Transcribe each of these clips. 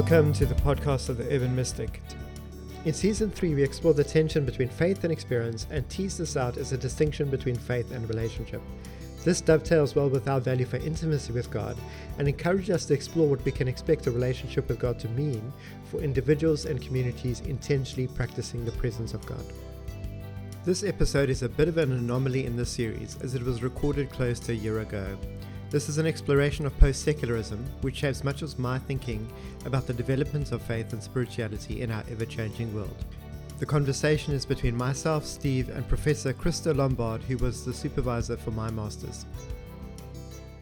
Welcome to the podcast of the Urban Mystic. In season three, we explore the tension between faith and experience and tease this out as a distinction between faith and relationship. This dovetails well with our value for intimacy with God and encourages us to explore what we can expect a relationship with God to mean for individuals and communities intentionally practicing the presence of God. This episode is a bit of an anomaly in this series as it was recorded close to a year ago. This is an exploration of post secularism, which shapes much of my thinking about the development of faith and spirituality in our ever changing world. The conversation is between myself, Steve, and Professor Christo Lombard, who was the supervisor for my master's.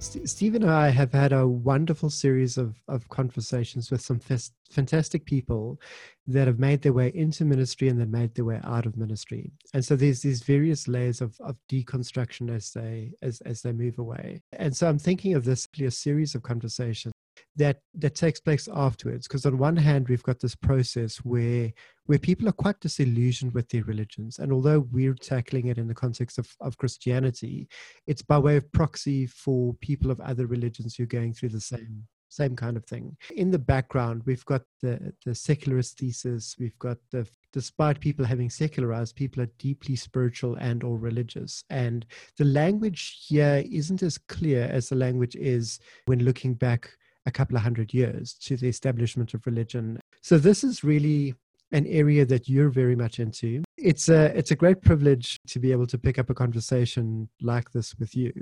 Steve and I have had a wonderful series of, of conversations with some f- fantastic people that have made their way into ministry and then made their way out of ministry. And so there's these various layers of, of deconstruction as they as, as they move away. And so I'm thinking of this a series of conversations that that takes place afterwards because on one hand we've got this process where where people are quite disillusioned with their religions. And although we're tackling it in the context of, of christianity it's by way of proxy for people of other religions who are going through the same same kind of thing. In the background we've got the the secularist thesis. We've got the despite people having secularized people are deeply spiritual and or religious. And the language here isn't as clear as the language is when looking back a couple of hundred years to the establishment of religion. So this is really an area that you're very much into. It's a it's a great privilege to be able to pick up a conversation like this with you.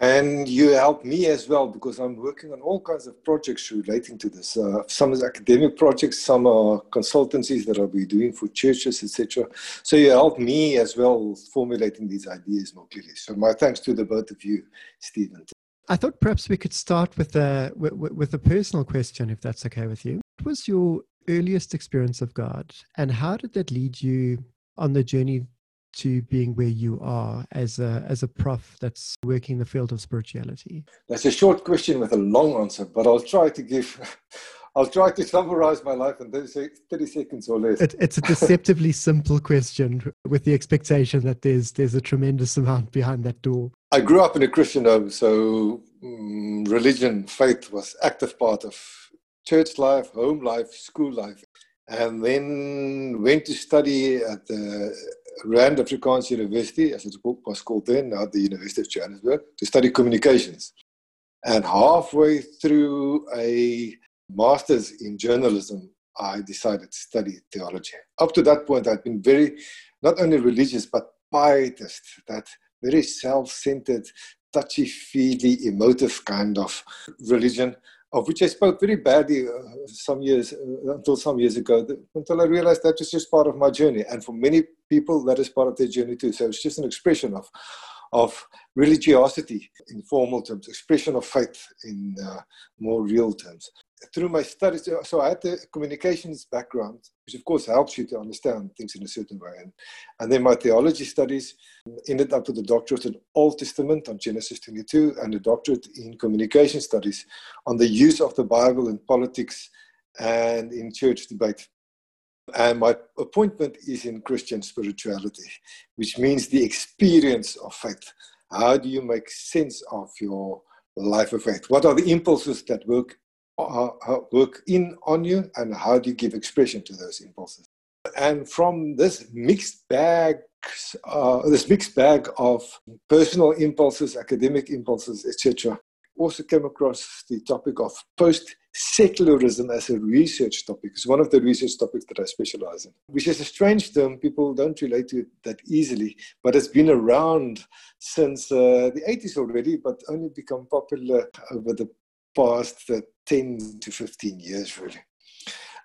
And you help me as well because I'm working on all kinds of projects relating to this. Uh, some is academic projects, some are consultancies that I'll be doing for churches, etc. So you help me as well formulating these ideas more clearly. So my thanks to the both of you, Stephen. I thought perhaps we could start with a with, with a personal question, if that's okay with you. What was your earliest experience of God, and how did that lead you on the journey to being where you are as a as a prof that's working in the field of spirituality? That's a short question with a long answer, but I'll try to give. I'll try to summarize my life in 30 seconds or less. It, it's a deceptively simple question with the expectation that there's there's a tremendous amount behind that door. I grew up in a Christian home, so um, religion, faith was active part of church life, home life, school life, and then went to study at the Rand Afrikaans University, as it was called then, now the University of Johannesburg, to study communications. And halfway through a master's in journalism, I decided to study theology. Up to that point, I'd been very, not only religious, but pietist, that very self-centered, touchy-feely, emotive kind of religion, of which I spoke very badly uh, some years uh, until some years ago, until I realized that was just part of my journey, and for many people, that is part of their journey too. So it's just an expression of of religiosity in formal terms, expression of faith in uh, more real terms through my studies, so I had a communications background, which of course helps you to understand things in a certain way. And, and then my theology studies ended up with a doctorate in Old Testament on Genesis 22 and a doctorate in communication studies on the use of the Bible in politics and in church debate. And my appointment is in Christian spirituality, which means the experience of faith. How do you make sense of your life of faith? What are the impulses that work uh, work in on you and how do you give expression to those impulses? And from this mixed bag uh, this mixed bag of personal impulses academic impulses etc also came across the topic of post secularism as a research topic. It's one of the research topics that i specialize in which is a strange term. People don't relate to it that easily but it's been around since uh, the 80s already but only become popular over the past uh, 10 to 15 years, really.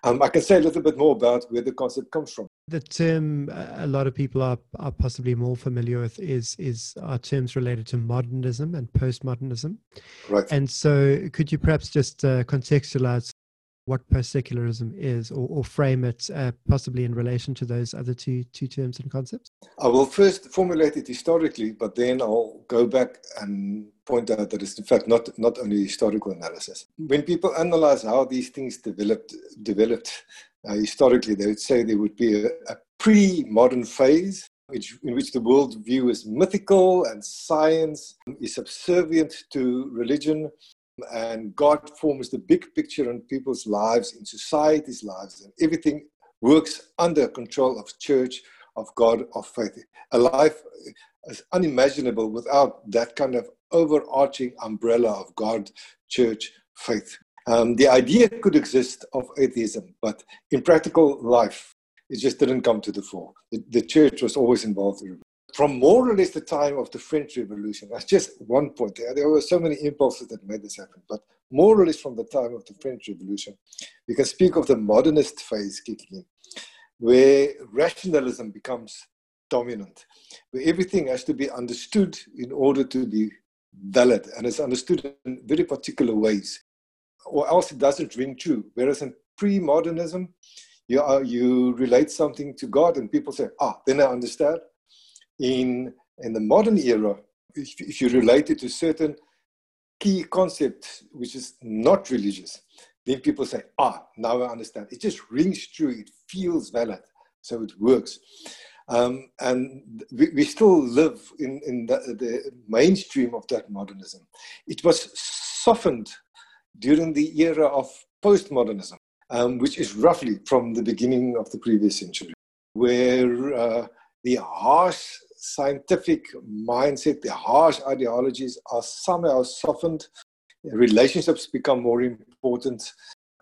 Um, I can say a little bit more about where the concept comes from. The term uh, a lot of people are, are possibly more familiar with is is are terms related to modernism and postmodernism. Right. And so, could you perhaps just uh, contextualize what post-secularism is or, or frame it uh, possibly in relation to those other two, two terms and concepts? I will first formulate it historically, but then I'll go back and point out that it's in fact not, not only historical analysis. When people analyze how these things developed, developed uh, historically, they would say there would be a, a pre-modern phase which, in which the worldview is mythical and science is subservient to religion and God forms the big picture in people's lives, in society's lives, and everything works under control of church, of God, of faith. A life is unimaginable without that kind of overarching umbrella of God, church, faith. Um, the idea could exist of atheism, but in practical life, it just didn't come to the fore. The, the church was always involved in it. From more or less the time of the French Revolution, that's just one point. There, there were so many impulses that made this happen, but more or less from the time of the French Revolution, we can speak of the modernist phase kicking in, where rationalism becomes dominant, where everything has to be understood in order to be valid, and it's understood in very particular ways, or else it doesn't ring true. Whereas in pre-modernism, you, you relate something to God, and people say, "Ah, then I understand." In in the modern era, if, if you relate it to certain key concepts, which is not religious, then people say, "Ah, now I understand." It just rings true. It feels valid, so it works. Um, and we, we, still live in, in the, the, mainstream of that modernism. It was softened during the era of postmodernism, um, which is roughly from the beginning of the previous century, where uh, the harsh scientific mindset, the harsh ideologies are somehow softened, relationships become more important,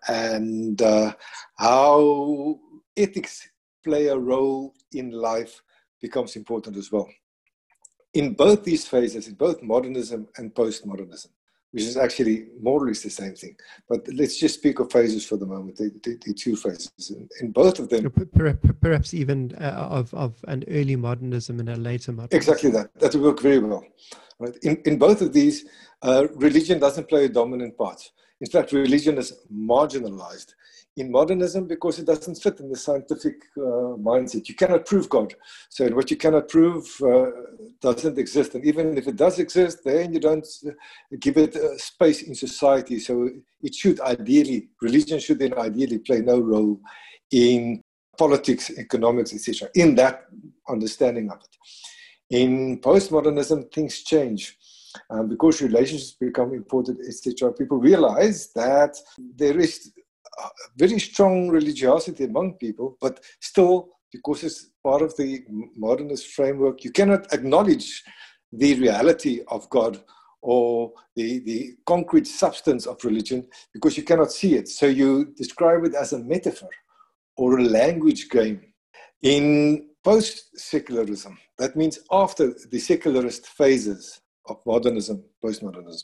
and uh, how ethics play a role in life becomes important as well. In both these phases, in both modernism and postmodernism, which is actually more or less the same thing. But let's just speak of phases for the moment, the, the, the two phases. In, in, both of them. Perhaps even uh, of, of an early modernism and a later modernism. Exactly that. That will work very well. Right? In, in both of these, uh, religion doesn't play a dominant part. In fact, religion is marginalized in modernism because it doesn't fit in the scientific uh, mindset. You cannot prove God. So what you cannot prove uh, doesn't exist. And even if it does exist, then you don't uh, give it uh, space in society. So it should ideally, religion should then ideally play no role in politics, economics, etc. In that understanding of it. In postmodernism, things change. Um, because relationships become important, etc., people realize that there is very strong religiosity among people, but still, because it's part of the modernist framework, you cannot acknowledge the reality of God or the, the concrete substance of religion because you cannot see it. So you describe it as a metaphor or a language game. In post secularism, that means after the secularist phases of modernism, postmodernism,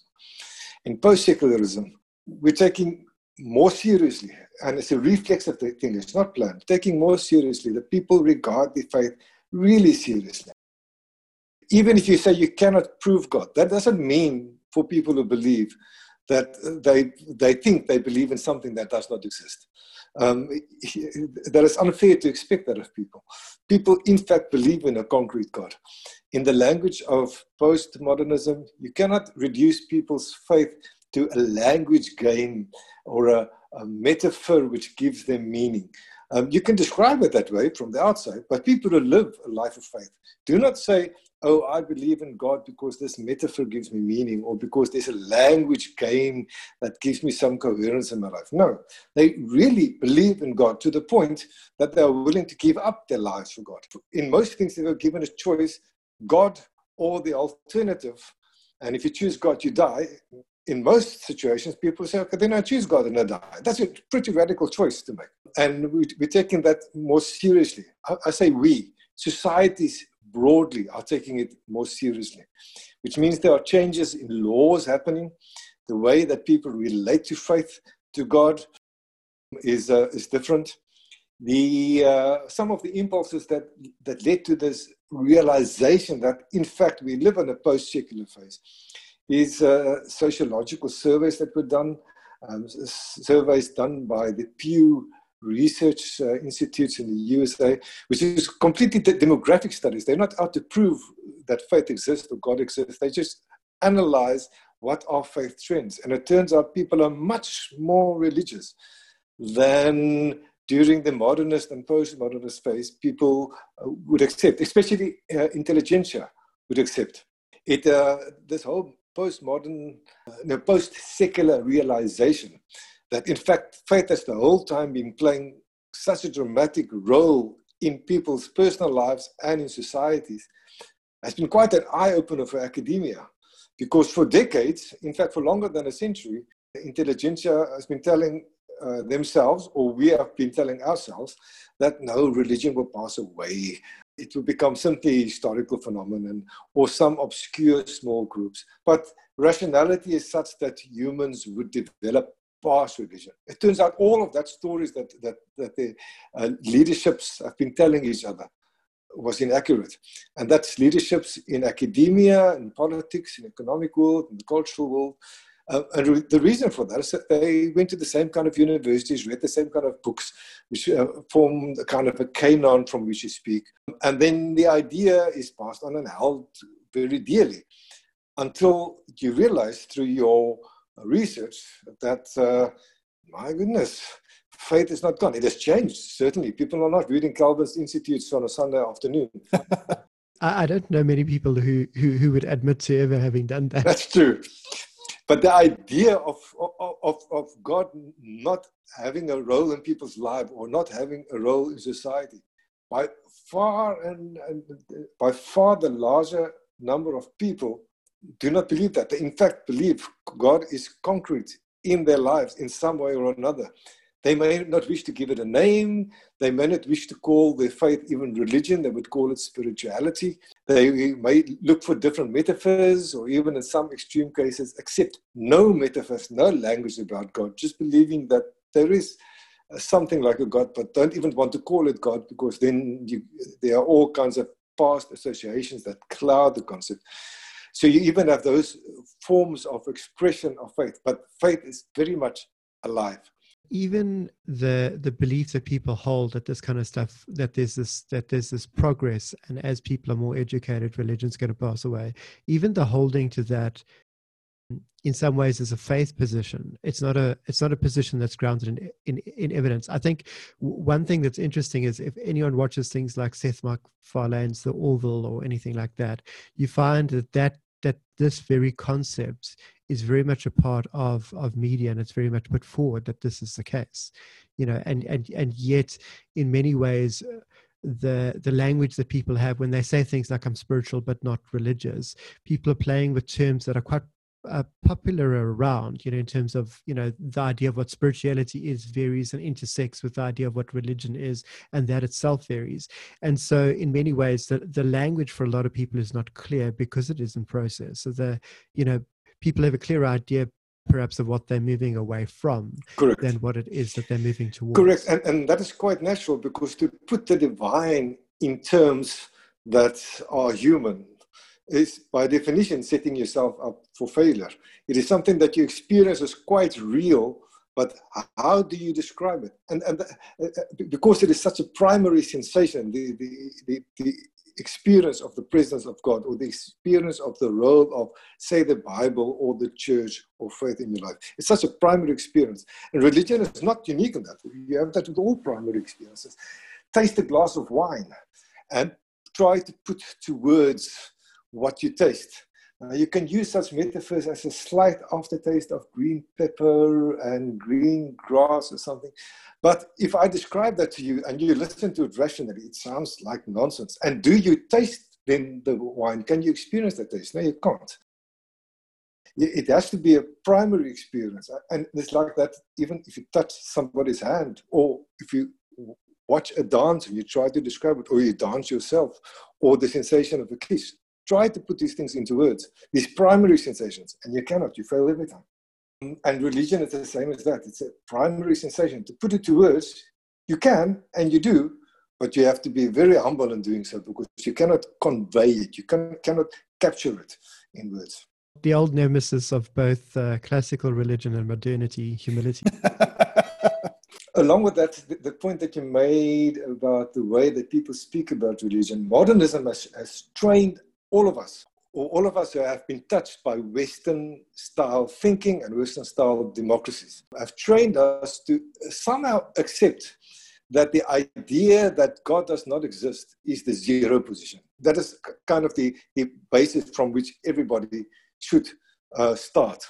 in post secularism, we're taking more seriously, and it's a reflex of the thing, it's not planned, taking more seriously, the people regard the faith really seriously. Even if you say you cannot prove God, that doesn't mean for people who believe that they, they think they believe in something that does not exist. Um, that is unfair to expect that of people. People, in fact, believe in a concrete God. In the language of postmodernism, you cannot reduce people's faith to a language game or a, a metaphor which gives them meaning. Um, you can describe it that way from the outside, but people who live a life of faith do not say, Oh, I believe in God because this metaphor gives me meaning or because there's a language game that gives me some coherence in my life. No, they really believe in God to the point that they are willing to give up their lives for God. In most things, they were given a choice God or the alternative. And if you choose God, you die in most situations, people say, okay, then I choose God and I die. That's a pretty radical choice to make. And we, are taking that more seriously. I, I, say we, societies broadly are taking it more seriously, which means there are changes in laws happening. The way that people relate to faith, to God, is, uh, is different. The, uh, some of the impulses that, that led to this realization that, in fact, we live in a post secular phase is uh, sociological surveys that were done, um, surveys done by the Pew Research uh, Institutes in the USA, which is completely de- demographic studies. They're not out to prove that faith exists or God exists. They just analyze what are faith trends. And it turns out people are much more religious than during the modernist and postmodernist phase people uh, would accept, especially uh, intelligentsia would accept. It, uh, this whole postmodern, uh, post secular realization that, in fact, faith has the whole time been playing such a dramatic role in people's personal lives and in societies has been quite an eye opener for academia. Because for decades, in fact, for longer than a century, the intelligentsia has been telling uh, themselves, or we have been telling ourselves, that no, religion will pass away. It will become simply historical phenomenon or some obscure small groups. But rationality is such that humans would develop past religion. It turns out all of that stories that, that, that the uh, leaderships have been telling each other was inaccurate. And that's leaderships in academia, in politics, in economic world, in the cultural world. Uh, and re- the reason for that is that they went to the same kind of universities, read the same kind of books, which uh, form a kind of a canon from which you speak. And then the idea is passed on and held very dearly until you realize through your research that, uh, my goodness, faith is not gone. It has changed, certainly. People are not reading Calvinist Institutes on a Sunday afternoon. I, don't know many people who, who, who would admit to ever having done that. That's true. But the idea of, of, of God not having a role in people's life or not having a role in society, by far and, and by far the larger number of people do not believe that. They, in fact, believe God is concrete in their lives in some way or another. They may not wish to give it a name. They may not wish to call their faith even religion. They would call it spirituality. They may look for different metaphors, or even in some extreme cases, accept no metaphors, no language about God, just believing that there is uh, something like a God, but don't even want to call it God because then you, there are all kinds of past associations that cloud the concept. So you even have those forms of expression of faith, but faith is very much alive. Even the the belief that people hold that this kind of stuff that there's this that there's this progress, and as people are more educated, religion's going to pass away. Even the holding to that in some ways is a faith position it's not a it's not a position that's grounded in in, in evidence i think one thing that's interesting is if anyone watches things like seth macfarlane's the orville or anything like that you find that that that this very concept is very much a part of of media and it's very much put forward that this is the case you know and and and yet in many ways the the language that people have when they say things like i'm spiritual but not religious people are playing with terms that are quite uh, popular around you know in terms of you know the idea of what spirituality is varies and intersects with the idea of what religion is and that itself varies. And so in many ways the, the language for a lot of people is not clear because it is in process. So the you know people have a clear idea perhaps of what they're moving away from Correct. than what it is that they're moving towards Correct, and, and that is quite natural because to put the divine in terms that are human is by definition setting yourself up for failure. It is something that you experience as quite real, but how do you describe it? And, and uh, uh, because it is such a primary sensation, the, the, the, the experience of the presence of God or the experience of the role of, say, the Bible or the church or faith in your life. It's such a primary experience. And religion is not unique in that. You have that with all primary experiences. Taste a glass of wine and try to put to words what you taste. Uh, you can use such metaphors as a slight aftertaste of green pepper and green grass or something. But if I describe that to you and you listen to it rationally, it sounds like nonsense. And do you taste then the wine? Can you experience that taste? No, you can't. It has to be a primary experience. And it's like that even if you touch somebody's hand or if you watch a dance and you try to describe it or you dance yourself or the sensation of a kiss try to put these things into words, these primary sensations, and you cannot, you fail every time. And religion is the same as that. It's a primary sensation. To put it to words, you can and you do, but you have to be very humble in doing so because you cannot convey it, you can, cannot capture it in words. The old nemesis of both uh, classical religion and modernity, humility. Along with that, the, the, point that you made about the way that people speak about religion, modernism has, has trained all of us, or all of us who have been touched by Western style thinking and Western style democracies, have trained us to somehow accept that the idea that God does not exist is the zero position. That is kind of the, the basis from which everybody should uh, start.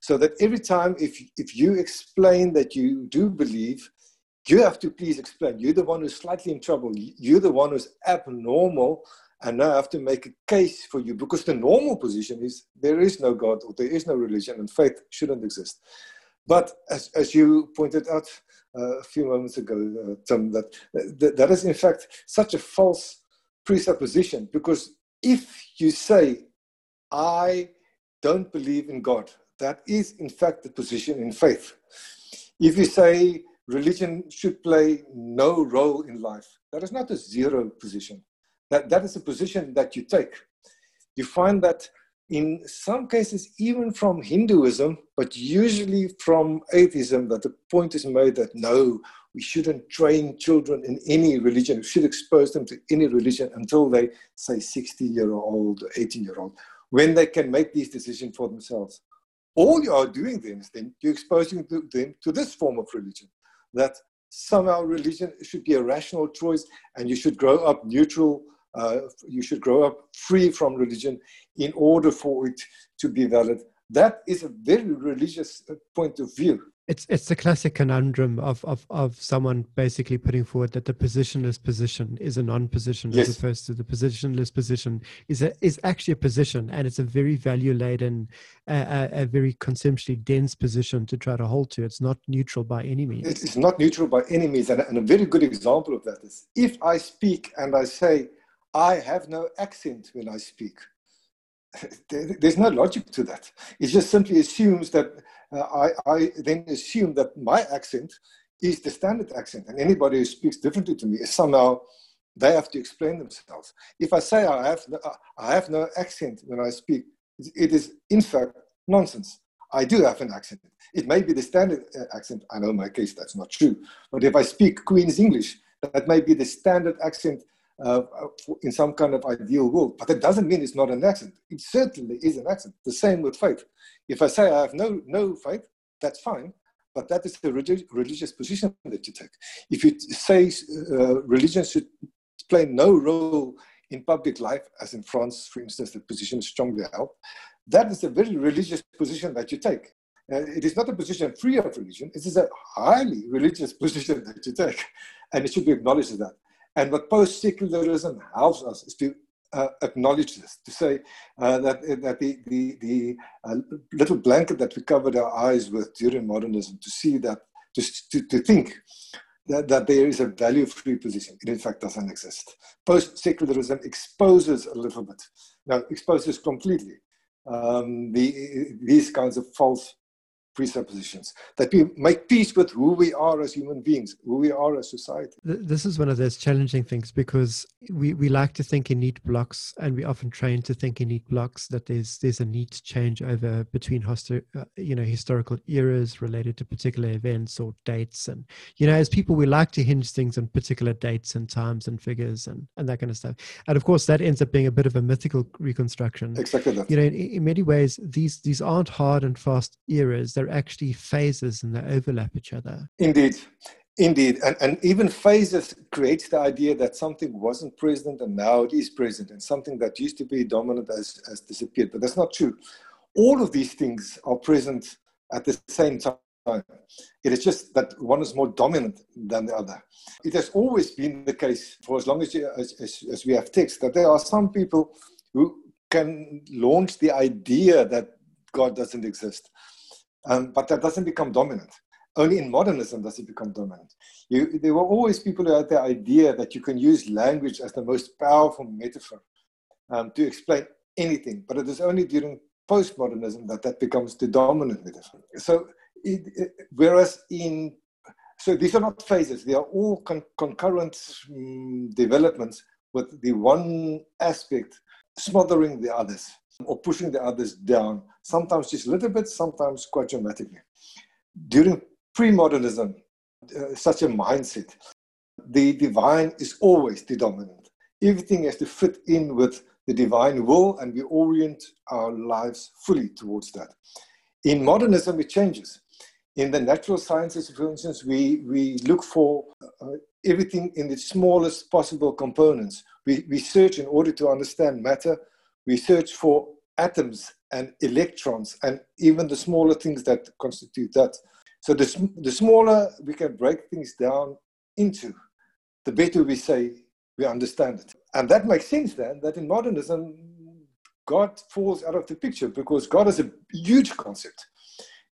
So that every time, if, if you explain that you do believe, you have to please explain. You're the one who's slightly in trouble. You're the one who's abnormal, and now I have to make a case for you because the normal position is there is no God or there is no religion, and faith shouldn't exist. But as, as you pointed out uh, a few moments ago, uh, Tim, that, that that is in fact such a false presupposition because if you say, I don't believe in God, that is in fact the position in faith. If you say religion should play no role in life, that is not a zero position. That, that is a position that you take. You find that in some cases, even from Hinduism, but usually from atheism, that the point is made that no, we shouldn't train children in any religion. We should expose them to any religion until they, say, 16 year old, 18 year old, when they can make these decisions for themselves. All you are doing then is then you're exposing them to this form of religion, that somehow religion should be a rational choice and you should grow up neutral uh, you should grow up free from religion in order for it to be valid. That is a very religious uh, point of view. It's it's the classic conundrum of, of, of someone basically putting forward that the positionless position is a non-position yes. as opposed to the positionless position is a, is actually a position and it's a very value laden, uh, a, a, very conceptually dense position to try to hold to. It's not neutral by any means. It's not neutral by any means, and, and a very good example of that is if I speak and I say I have no accent when I speak. There's no logic to that. It just simply assumes that uh, I, I then assume that my accent is the standard accent, and anybody who speaks differently to me is somehow they have to explain themselves. If I say I have no, I have no accent when I speak, it is in fact nonsense. I do have an accent. It may be the standard uh, accent. I know in my case that's not true. But if I speak Queen's English, that may be the standard accent uh, in some kind of ideal world. But that doesn't mean it's not an accent. It certainly is an accent. The same with faith. If I say I have no, no faith, that's fine. But that is the religious position that you take. If you say uh, religion should play no role in public life, as in France, for instance, the position is strongly held, that is a very religious position that you take. Uh, it is not a position free of religion. It is a highly religious position that you take, and it should be acknowledged that. And what post secularism helps us is to uh, acknowledge this, to say uh, that, that the, the, the uh, little blanket that we covered our eyes with during modernism, to see that, to, to, to think that, that there is a value free position. It in fact doesn't exist. Post secularism exposes a little bit, now exposes completely um, the, these kinds of false presuppositions, that we make peace with who we are as human beings, who we are as society. This is one of those challenging things because we, we like to think in neat blocks and we often train to think in neat blocks that there's there's a neat change over between hosti- uh, you know historical eras related to particular events or dates and you know as people we like to hinge things on particular dates and times and figures and, and that kind of stuff and of course that ends up being a bit of a mythical reconstruction exactly that. you know in, in many ways these these aren't hard and fast eras they're actually phases and they overlap each other. Indeed. Indeed, and, and even phases creates the idea that something wasn't present and now it is present, and something that used to be dominant has, has disappeared. But that's not true. All of these things are present at the same time. It is just that one is more dominant than the other. It has always been the case for as long as, you, as, as, as we have text that there are some people who can launch the idea that God doesn't exist. Um, but that doesn't become dominant. Only in modernism does it become dominant. You, there were always people who had the idea that you can use language as the most powerful metaphor um, to explain anything, but it is only during postmodernism that that becomes the dominant metaphor. So, it, it, whereas in so these are not phases; they are all con- concurrent um, developments with the one aspect smothering the others or pushing the others down, sometimes just a little bit, sometimes quite dramatically. During pre modernism, uh, such a mindset, the divine is always the dominant. Everything has to fit in with the divine will, and we orient our lives fully towards that. In modernism, it changes. In the natural sciences, for instance, we, we look for uh, everything in the smallest possible components. We, we search in order to understand matter we search for atoms and electrons and even the smaller things that constitute that. So the, the smaller we can break things down into, the better we say we understand it. And that makes sense then that in modernism, God falls out of the picture because God is a huge concept.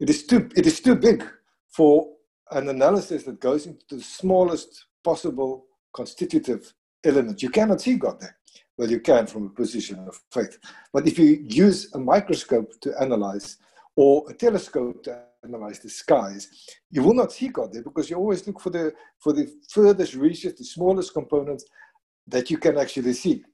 It is too, it is too big for an analysis that goes into the smallest possible constitutive element. You cannot see God there. Well, you can from a position of faith. But if you use a microscope to analyze or a telescope to analyze the skies, you will not see God there because you always look for the, for the furthest reaches, the smallest components that you can actually see.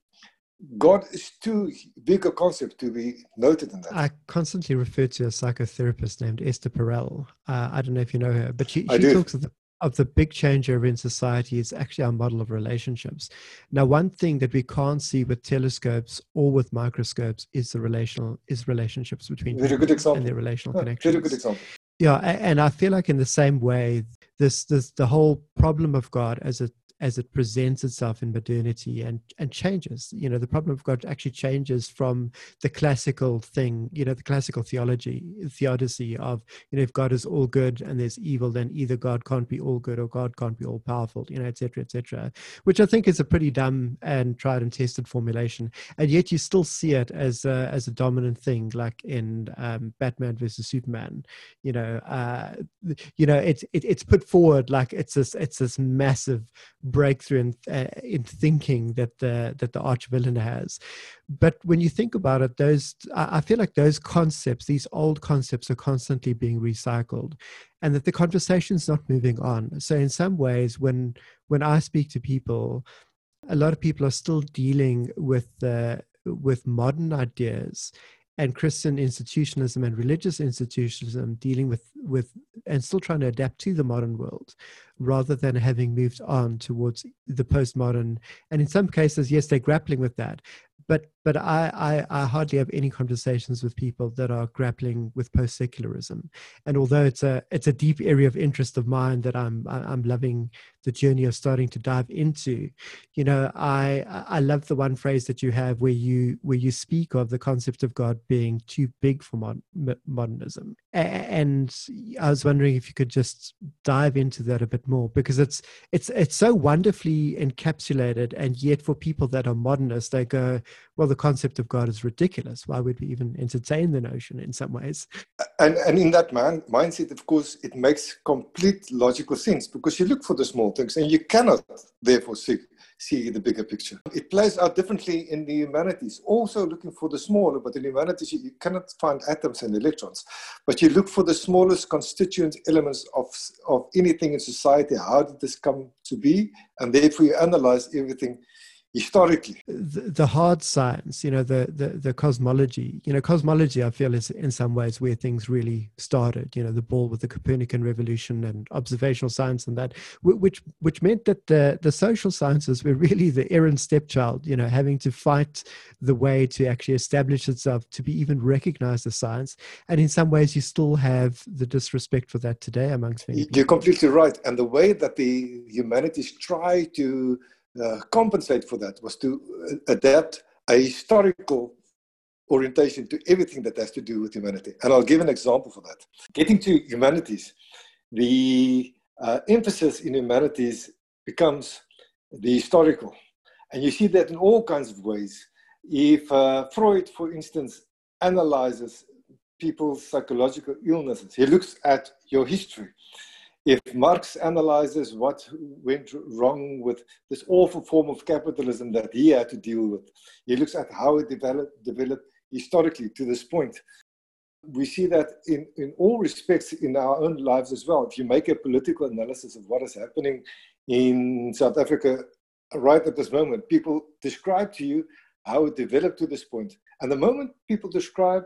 God is too big a concept to be noted in that. I constantly refer to a psychotherapist named Esther Perel. Uh, I don't know if you know her, but she, she talks of the, of the big changeover in society is actually our model of relationships. Now, one thing that we can't see with telescopes or with microscopes is the relational is relationships between very good example. and their relational yeah, connections. Very good example. Yeah, and I feel like in the same way, this this the whole problem of God as a as it presents itself in modernity and and changes. You know the problem of god actually changes from the classical thing you know the classical theology theodicy of you know if god is all good and there's evil then either god can't be all good or god can't be all powerful you know etc etc which i think is a pretty dumb and tried and tested formulation. And yet you still see it as a, as a dominant thing like in um, batman versus superman. You know uh, you know it's it, it's put forward like it's this it's this massive breakthrough in uh, in thinking that the that the arch villain has. But when you think about it, those I feel like those concepts, these old concepts, are constantly being recycled, and that the conversation is not moving on. So in some ways, when when I speak to people, a lot of people are still dealing with with modern ideas and Christian institutionalism and religious institutionalism dealing with with and still trying to adapt to the modern world rather than having moved on towards the postmodern. And in some cases yes they're grappling with that. But but I, I, I hardly have any conversations with people that are grappling with post secularism, and although it's a it's a deep area of interest of mine that I'm I'm loving the journey of starting to dive into, you know, I I love the one phrase that you have where you where you speak of the concept of God being too big for mod, modernism, and I was wondering if you could just dive into that a bit more because it's it's it's so wonderfully encapsulated, and yet for people that are modernists, they go well the concept of God is ridiculous. Why would we even entertain the notion in some ways? And, and in that man, mindset, of course, it makes complete logical sense because you look for the small things and you cannot therefore see, see the bigger picture. It plays out differently in the humanities, also looking for the smaller, but in humanities, you cannot find atoms and electrons. But you look for the smallest constituent elements of, of anything in society. How did this come to be? And therefore, you analyze everything historically. The, the, hard science you know the, the the cosmology you know cosmology i feel is in some ways where things really started you know the ball with the copernican revolution and observational science and that which which meant that the the social sciences were really the errant stepchild you know having to fight the way to actually establish itself to be even recognized as science. And in some ways you still have the disrespect for that today amongst many you're completely right. And the way that the humanities try to uh, compensate for that was to uh, adapt a historical orientation to everything that has to do with humanity. And I'll give an example for that. Getting to humanities, the uh, emphasis in humanities becomes the historical. And you see that in all kinds of ways. If uh, Freud, for instance, analyzes people's psychological illnesses, he looks at your history if Marx analyzes what went wrong with this awful form of capitalism that he had to deal with, he looks at how it developed, developed historically to this point. We see that in, in all respects in our own lives as well. If you make a political analysis of what is happening in South Africa right at this moment, people describe to you how it developed to this point. And the moment people describe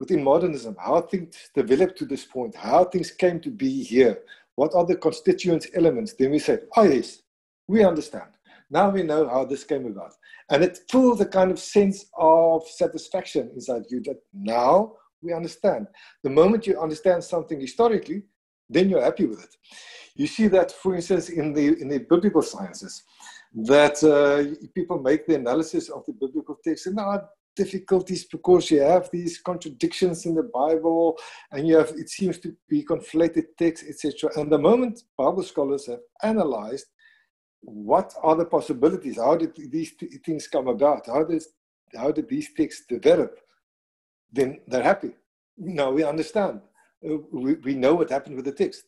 within modernism, how things developed to this point, how things came to be here, what are the constituent elements, then we say, oh yes, we understand. Now we know how this came about. And it fills a kind of sense of satisfaction inside you that now we understand. The moment you understand something historically, then you're happy with it. You see that, for instance, in the, in the biblical sciences, that uh, people make the analysis of the biblical text and now difficulties because you have these contradictions in the Bible, and you have it seems to be conflated texts, etc. And the moment Bible scholars have analyzed what are the possibilities, how did these things come about, how did how did these texts develop, then they're happy. Now we understand. Uh, we, we know what happened with the text.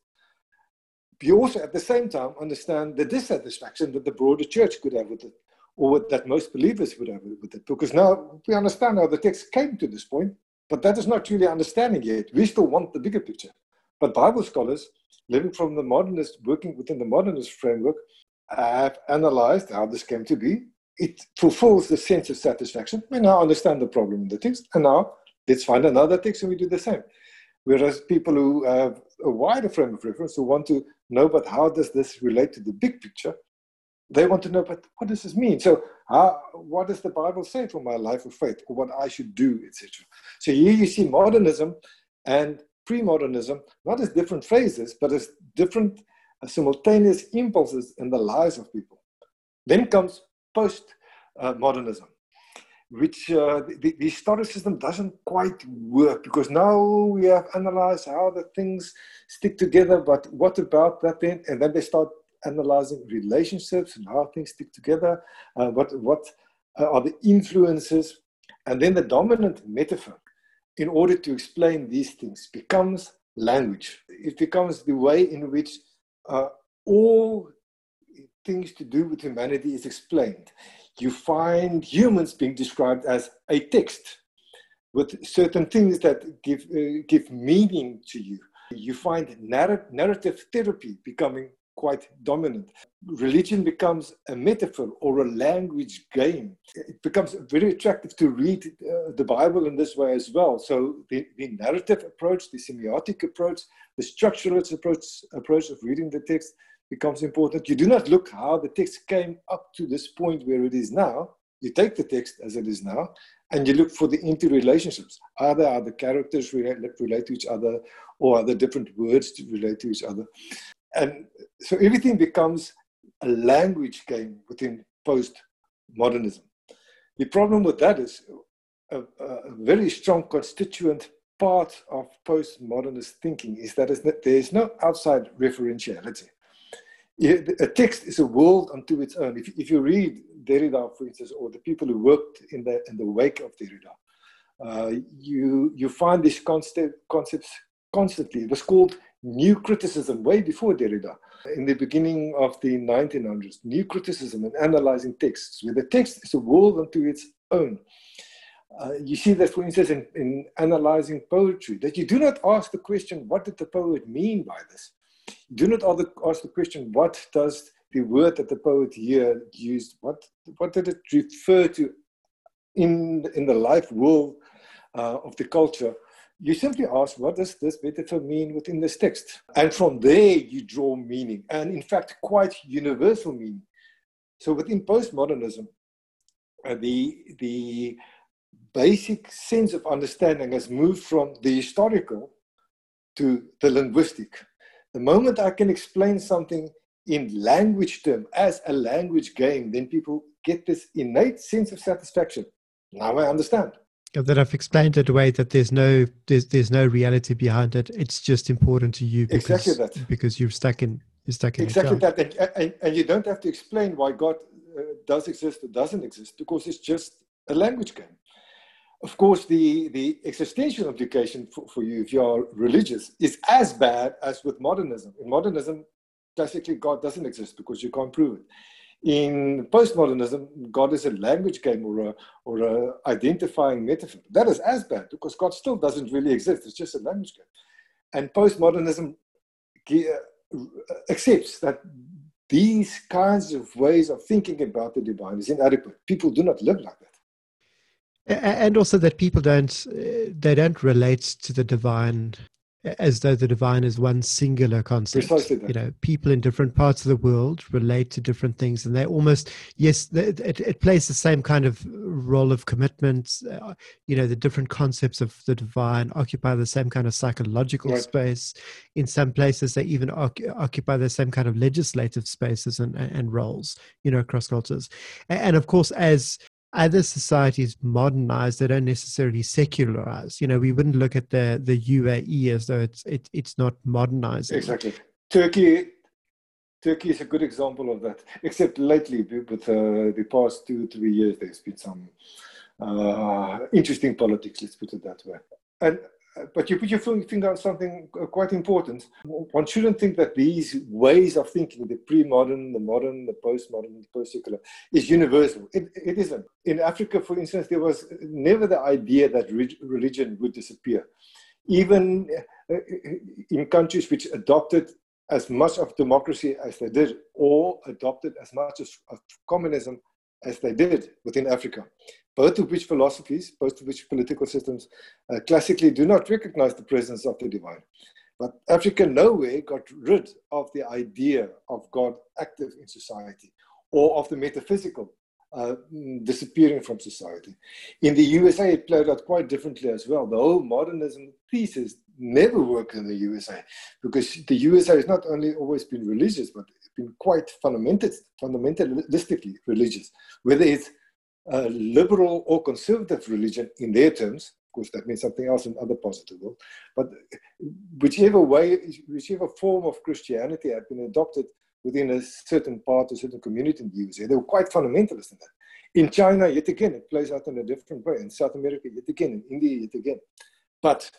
You also, at the same time, understand the dissatisfaction that the broader church could have with it or what, that most believers would have with it. Because now we understand how the text came to this point, but that is not really understanding yet. We still want the bigger picture. But Bible scholars, living from the modernist, working within the modernist framework, have analyzed how this came to be. It fulfills the sense of satisfaction. We now understand the problem in the text, and now let's find another text and we do the same. Whereas people who have a wider frame of reference, who want to know, but how does this relate to the big picture? They want to know, but what does this mean? So, what does the Bible say for my life of faith, or what I should do, etc. So here you see modernism and pre-modernism not as different phases, but as different uh, simultaneous impulses in the lives of people. Then comes post-modernism, which uh, the, the historic system doesn't quite work because now we have analyzed how the things stick together, but what about that then? And then they start analyzing relationships and how things stick together, uh, what, what uh, are the influences, and then the dominant metaphor in order to explain these things becomes language. It becomes the way in which uh, all things to do with humanity is explained. You find humans being described as a text with certain things that give, uh, give meaning to you. You find narr- narrative therapy becoming quite dominant. Religion becomes a metaphor or a language game. It becomes very attractive to read uh, the Bible in this way as well. So the, the narrative approach, the semiotic approach, the structuralist approach, approach of reading the text becomes important. You do not look how the text came up to this point where it is now. You take the text as it is now and you look for the interrelationships. Are there other characters relate, relate to each other or are there different words to relate to each other? And so everything becomes a language game within postmodernism. The problem with that is a, a very strong constituent part of postmodernist thinking is that there is no outside referentiality. A text is a world unto its own. If, if you read Derrida, for instance, or the people who worked in the, in the wake of Derrida, uh, you, you find these concept, concepts constantly. It was called new criticism way before Derrida, in the beginning of the 1900s, new criticism and analyzing texts, where the text is a world unto its own. Uh, you see that, for instance, in, in analyzing poetry, that you do not ask the question, what did the poet mean by this? Do not ask the question, what does the word that the poet here used, what, what did it refer to in, in the life world uh, of the culture? You simply ask, what does this metaphor mean within this text? And from there, you draw meaning, and in fact, quite universal meaning. So within postmodernism, uh, the, the basic sense of understanding has moved from the historical to the linguistic. The moment I can explain something in language term as a language game, then people get this innate sense of satisfaction. Now I understand that I've explained it away that there's no there's there's no reality behind it. It's just important to you because exactly that. because you're stuck in you're stuck in exactly that, and, and, and, you don't have to explain why God uh, does exist or doesn't exist because it's just a language game. Of course, the the existential implication for, for you if you are religious is as bad as with modernism. In modernism, basically God doesn't exist because you can't prove it in postmodernism, God is a language game or a, or a identifying metaphor. That is as bad because God still doesn't really exist. It's just a language game. And postmodernism uh, accepts that these kinds of ways of thinking about the divine is inadequate. People do not live like that and also that people don't uh, they don't relate to the divine as though the divine is one singular concept. You know, people in different parts of the world relate to different things, and they almost yes, it, it plays the same kind of role of commitment. Uh, you know, the different concepts of the divine occupy the same kind of psychological right. space. In some places, they even occupy the same kind of legislative spaces and, and roles. You know, across cultures, and, and of course, as other societies modernize, they don't necessarily secularize. You know, we wouldn't look at the the UAE as though it's it, it's not modernizing. Exactly. Turkey Turkey is a good example of that. Except lately, with uh, the past two three years, there's been some uh, interesting politics. Let's put it that way. And but you put your finger on something quite important. One shouldn't think that these ways of thinking, the pre-modern, the modern, the postmodern, the post-secular, is universal. It, it isn't. In Africa, for instance, there was never the idea that religion would disappear. Even uh, in countries which adopted as much of democracy as they did, or adopted as much of communism as they did within Africa both of which philosophies, both of which political systems uh, classically do not recognize the presence of the divine. But Africa nowhere got rid of the idea of God active in society or of the metaphysical uh, disappearing from society. In the USA, it played out quite differently as well. The whole modernism thesis never worked in the USA because the USA has not only always been religious, but been quite fundamental, fundamentalistically religious, whether it's liberal or conservative religion in their terms. Of course, that means something else in other parts of the world. But whichever way, whichever form of Christianity had been adopted within a certain part, a certain community in the USA, they were quite fundamentalist in that. In China, yet again, it plays out in a different way. In South America, yet again. In India, yet again. But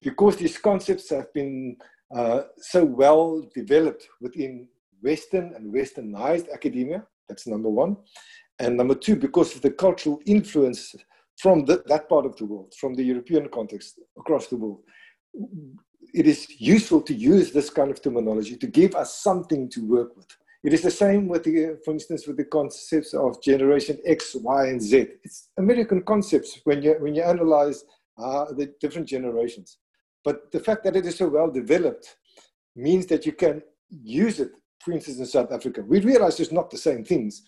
because these concepts have been uh, so well developed within Western and Westernized academia, that's number one. And number two, because of the cultural influence from the, that part of the world, from the European context across the world, it is useful to use this kind of terminology to give us something to work with. It is the same with the, for instance, with the concepts of generation X, Y, and Z. It's American concepts when you when you analyze uh, the different generations. But the fact that it is so well developed means that you can use it. For instance, in South Africa, we realize it's not the same things,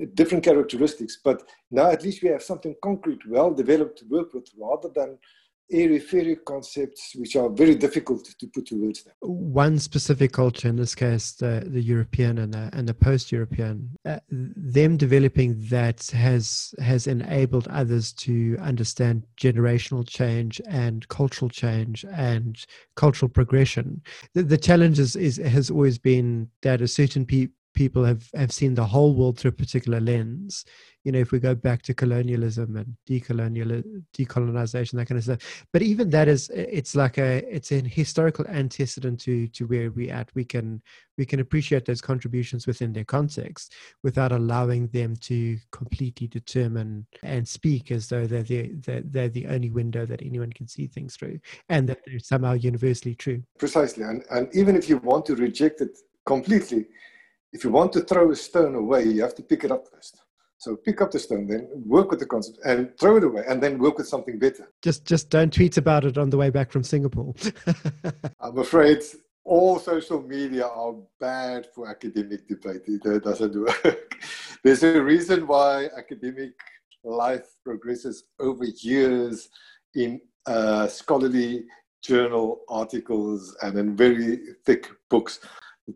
uh, different characteristics. But now at least we have something concrete, well developed to work with, rather than airy-fairy concepts which are very difficult to put to words. One specific culture, in this case, the, the European and the, and the post-European, uh, them developing that has has enabled others to understand generational change and cultural change and cultural progression. The, the challenge is, is has always been that a certain people people have, have seen the whole world through a particular lens. You know, if we go back to colonialism and decolonial decolonization, that kind of stuff. But even that is, it's like a, it's an historical antecedent to to where we at. We can we can appreciate those contributions within their context without allowing them to completely determine and speak as though they're the they're, they're the only window that anyone can see things through, and that they're somehow universally true. Precisely, and and even if you want to reject it completely if you want to throw a stone away, you have to pick it up first. So pick up the stone, then work with the concept and throw it away, and then work with something better. Just just don't tweet about it on the way back from Singapore. I'm afraid all social media are bad for academic debate. It doesn't work. There's a reason why academic life progresses over years in uh, scholarly journal articles and in very thick books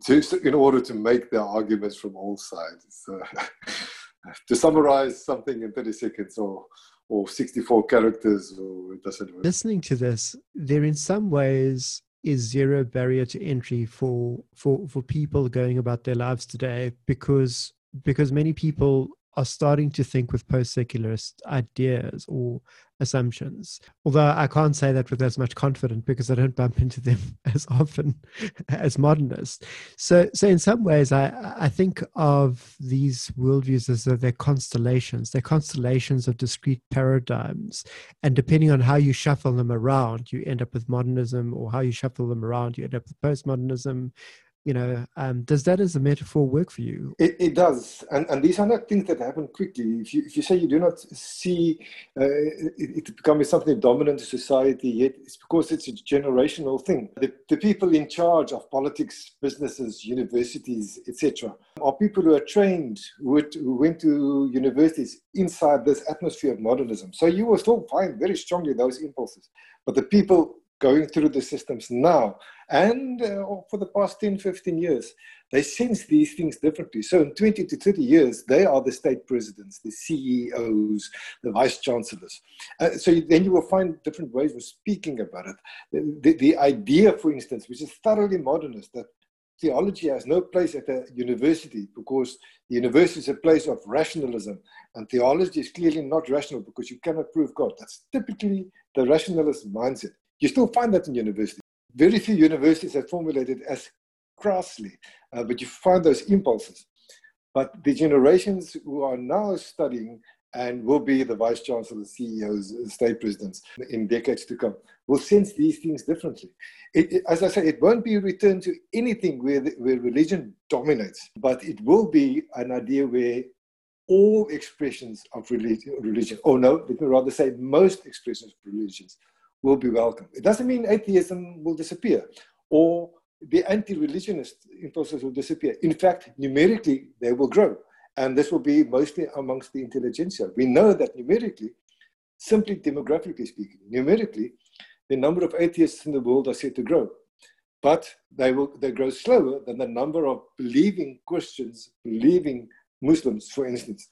to, in order to make their arguments from all sides. Uh, to summarize something in 30 seconds or or 64 characters or it doesn't work. Listening to this, there in some ways is zero barrier to entry for for for people going about their lives today because because many people are starting to think with post secularist ideas or assumptions. Although I can't say that with as much confidence because I don't bump into them as often as modernists. So, so in some ways, I, I think of these worldviews as though they're constellations. They're constellations of discrete paradigms. And depending on how you shuffle them around, you end up with modernism, or how you shuffle them around, you end up with postmodernism, you know um, does that as a metaphor work for you? It, it does. And, and these are not things that happen quickly. If you, if you say you do not see uh, it, it becoming something dominant in society yet it's because it's a generational thing. The, the people in charge of politics businesses universities etc are people who are trained who, who went to universities inside this atmosphere of modernism. So you will still find very strongly those impulses. But the people going through the systems now and uh, for the past 10, 15 years, they sense these things differently. So in 20 to 30 years, they are the state presidents, the CEOs, the vice chancellors. Uh, so then you will find different ways of speaking about it. The, the, the idea, for instance, which is thoroughly modernist, that theology has no place at a university because the university is a place of rationalism and theology is clearly not rational because you cannot prove God. That's typically the rationalist mindset. You still find that in university. Very few universities have formulated as crassly, uh, but you find those impulses. But the generations who are now studying and will be the vice chancellors, CEOs, state presidents in decades to come, will sense these things differently. It, it, as I say, it won't be a return to anything where, the, where religion dominates, but it will be an idea where all expressions of religion, religion, or no, let me rather say most expressions of religions, will be welcome. It doesn't mean atheism will disappear or the anti religionist impulses will disappear. In fact, numerically, they will grow and this will be mostly amongst the intelligentsia. We know that numerically, simply demographically speaking, numerically, the number of atheists in the world are set to grow. But they will they grow slower than the number of believing Christians, believing Muslims, for instance.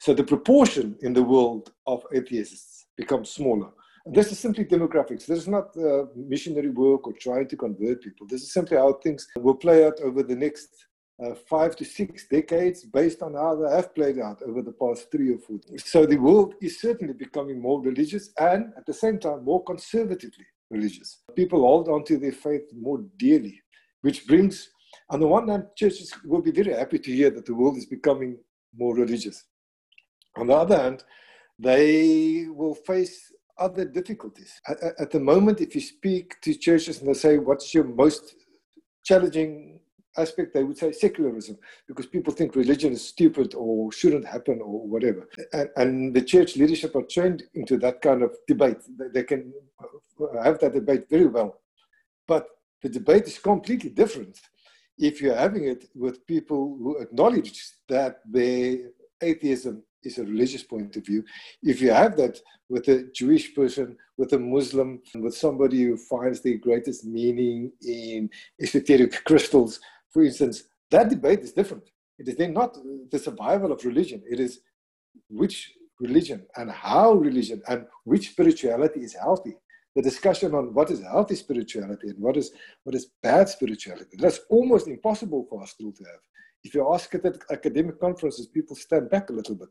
So the proportion in the world of atheists becomes smaller. This is simply demographics. This is not uh, missionary work or trying to convert people. This is simply how things will play out over the next uh, five to six decades based on how they have played out over the past three or four. So the world is certainly becoming more religious and at the same time more conservatively religious. People hold on to their faith more dearly, which brings, on the one hand, churches will be very happy to hear that the world is becoming more religious. On the other hand, they will face other difficulties. At, the moment, if you speak to churches and they say, What's your most challenging aspect, they would say secularism, because people think religion is stupid or shouldn't happen or whatever. And, and the church leadership are trained into that kind of debate. They can have that debate very well. But the debate is completely different if you're having it with people who acknowledge that their atheism is a religious point of view. If you have that with a Jewish person, with a Muslim, with somebody who finds the greatest meaning in esoteric crystals, for instance, that debate is different. It is then not the survival of religion, it is which religion and how religion and which spirituality is healthy. The discussion on what is healthy spirituality and what is what is bad spirituality. That's almost impossible for us to have. If you ask it at academic conferences, people stand back a little bit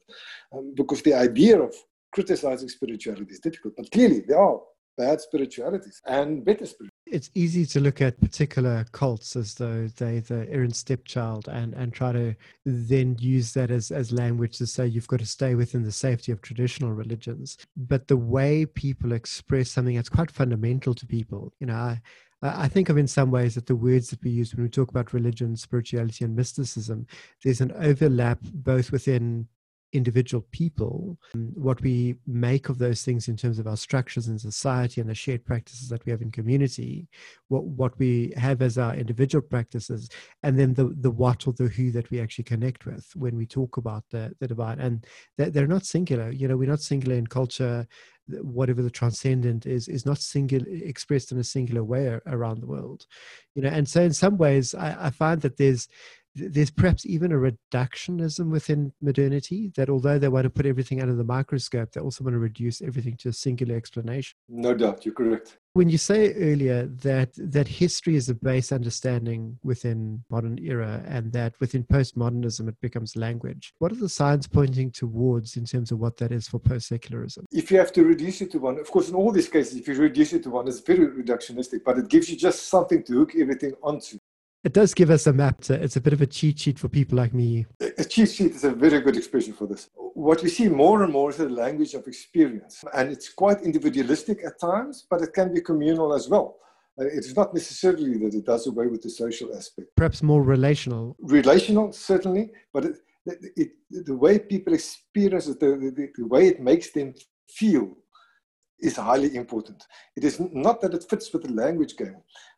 um, because the idea of criticizing spirituality is difficult. But clearly, there are bad spiritualities and better spiritualities. It's easy to look at particular cults as though they the errant stepchild and and try to then use that as as language to say you've got to stay within the safety of traditional religions. But the way people express something that's quite fundamental to people you know I, I think of in some ways that the words that we use when we talk about religion, spirituality, and mysticism, there's an overlap both within individual people, what we make of those things in terms of our structures in society and the shared practices that we have in community, what, what we have as our individual practices, and then the, the what or the who that we actually connect with when we talk about the, the divine. And they're, they're not singular. You know, we're not singular in culture. Whatever the transcendent is, is not singular expressed in a singular way around the world. You know, and so in some ways, I, I find that there's there's perhaps even a reductionism within modernity that although they want to put everything under the microscope, they also want to reduce everything to a singular explanation. No doubt, you're correct. When you say earlier that that history is a base understanding within modern era and that within postmodernism it becomes language, what are the signs pointing towards in terms of what that is for post-secularism? If you have to reduce it to one, of course, in all these cases, if you reduce it to one, it's very reductionistic, but it gives you just something to hook everything onto. It does give us a map. To, it's a bit of a cheat sheet for people like me. A cheat sheet is a very good expression for this. What we see more and more is a language of experience. And it's quite individualistic at times, but it can be communal as well. Uh, it is not necessarily that it does away with the social aspect. Perhaps more relational. Relational, certainly, but it, it, it, the way people experience it, the, the, the way it makes them feel is highly important. It is not that it fits with the language game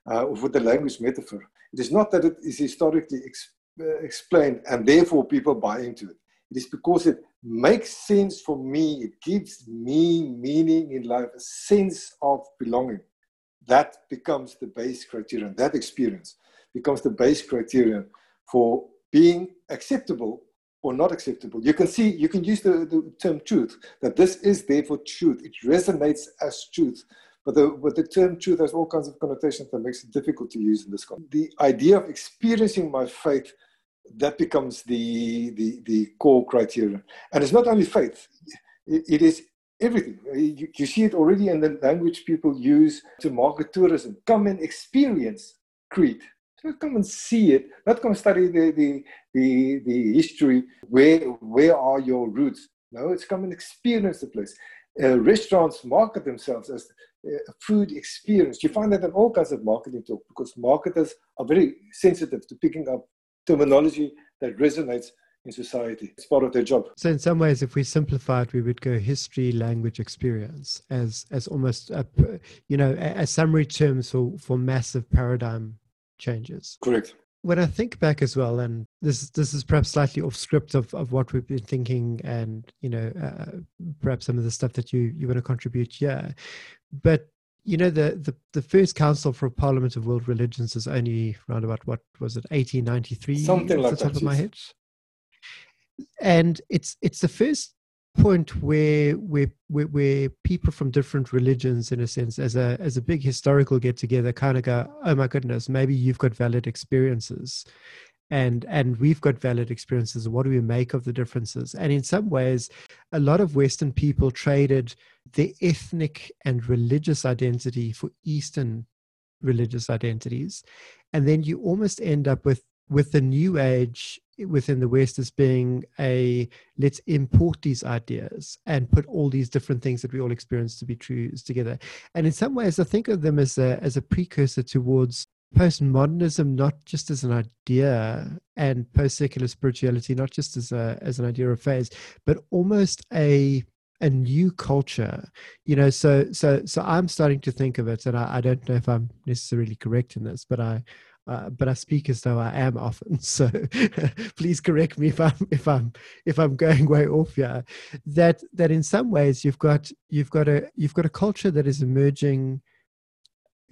uh, or with the language metaphor. It is not that it is historically ex- uh, explained and therefore people buy into it. It is because it makes sense for me, it gives me meaning in life, a sense of belonging. that becomes the base criterion. That experience becomes the base criterion for being acceptable or not acceptable. You can see, you can use the, the term truth, that this is therefore truth. It resonates as truth. But the, the term truth has all kinds of connotations that makes it difficult to use in this context. The idea of experiencing my faith, that becomes the, the, the core criterion. And it's not only faith, it, it is everything. You, you, see it already in the language people use to market tourism. Come and experience Crete. Come and see it, not come study the, the, the, the history. Where, where are your roots? No, it's come and experience the place. Uh, restaurants market themselves as food experience. You find that in all kinds of marketing talk because marketers are very sensitive to picking up terminology that resonates in society. It's part of their job. So, in some ways, if we simplify it, we would go history, language, experience as as almost a, you know a, summary terms for for massive paradigm changes. Correct. When I think back as well, and this this is perhaps slightly off script of, of what we've been thinking, and you know uh, perhaps some of the stuff that you you want to contribute here, but you know the, the the first council for parliament of world religions is only around about what was it 1893 something like the top that, of my head? And it's it's the first point where where where, where people from different religions in a sense as a as a big historical get together kind of go oh my goodness maybe you've got valid experiences and and we've got valid experiences what do we make of the differences and in some ways a lot of western people traded their ethnic and religious identity for eastern religious identities and then you almost end up with with the new age within the West as being a let's import these ideas and put all these different things that we all experience to be true together. And in some ways, I think of them as a as a precursor towards postmodernism, not just as an idea, and post secular spirituality, not just as a as an idea or phase, but almost a a new culture you know so so so i'm starting to think of it and I, I don't know if i'm necessarily correct in this but i uh, but I speak as though I am often. So please correct me if I'm if I'm if I'm going way off here. That that in some ways you've got you've got a you've got a culture that is emerging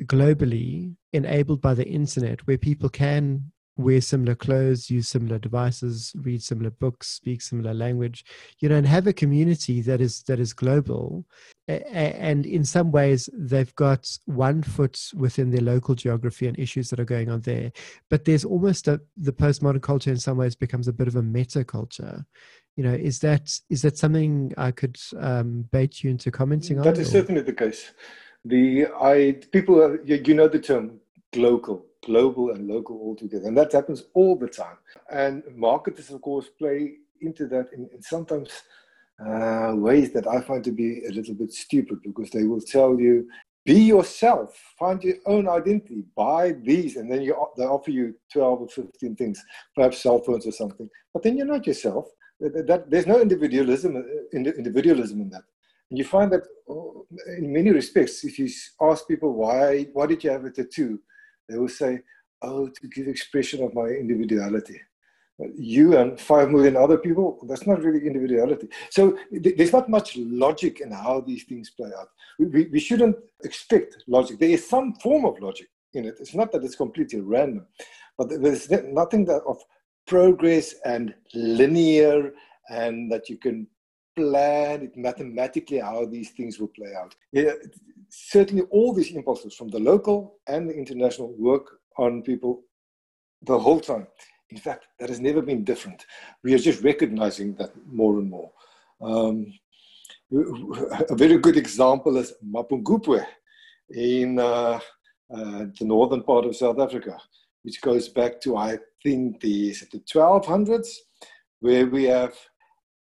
globally, enabled by the internet, where people can wear similar clothes, use similar devices, read similar books, speak similar language, you know, and have a community that is that is global. And in some ways, they've got one foot within their local geography and issues that are going on there. But there's almost a the postmodern culture in some ways becomes a bit of a meta culture. You know, is that is that something I could um, bait you into commenting on? That is or? certainly the case. The I people are, you know the term global global and local all together. And that happens all the time. And marketers, of course, play into that in, in sometimes uh, ways that I find to be a little bit stupid because they will tell you, be yourself, find your own identity, buy these, and then you, they offer you 12 or 15 things, perhaps cell phones or something. But then you're not yourself. That, that, there's no individualism, uh, individualism in that. You find that oh, in many respects, if you ask people why, why did you have a tattoo? they will say, oh, to give expression of my individuality. You and five million other people, that's not really individuality. So th- there's not much logic in how these things play out. We, we, we shouldn't expect logic. There is some form of logic in it. It's not that it's completely random, but there's nothing that of progress and linear and that you can plan it mathematically how these things will play out. Yeah, certainly, all these impulses from the local and the international work on people the whole time. In fact, that has never been different. We are just recognizing that more and more. Um, a very good example is Mapungubwe in uh, uh, the northern part of South Africa, which goes back to, I think, the, the 1200s, where we have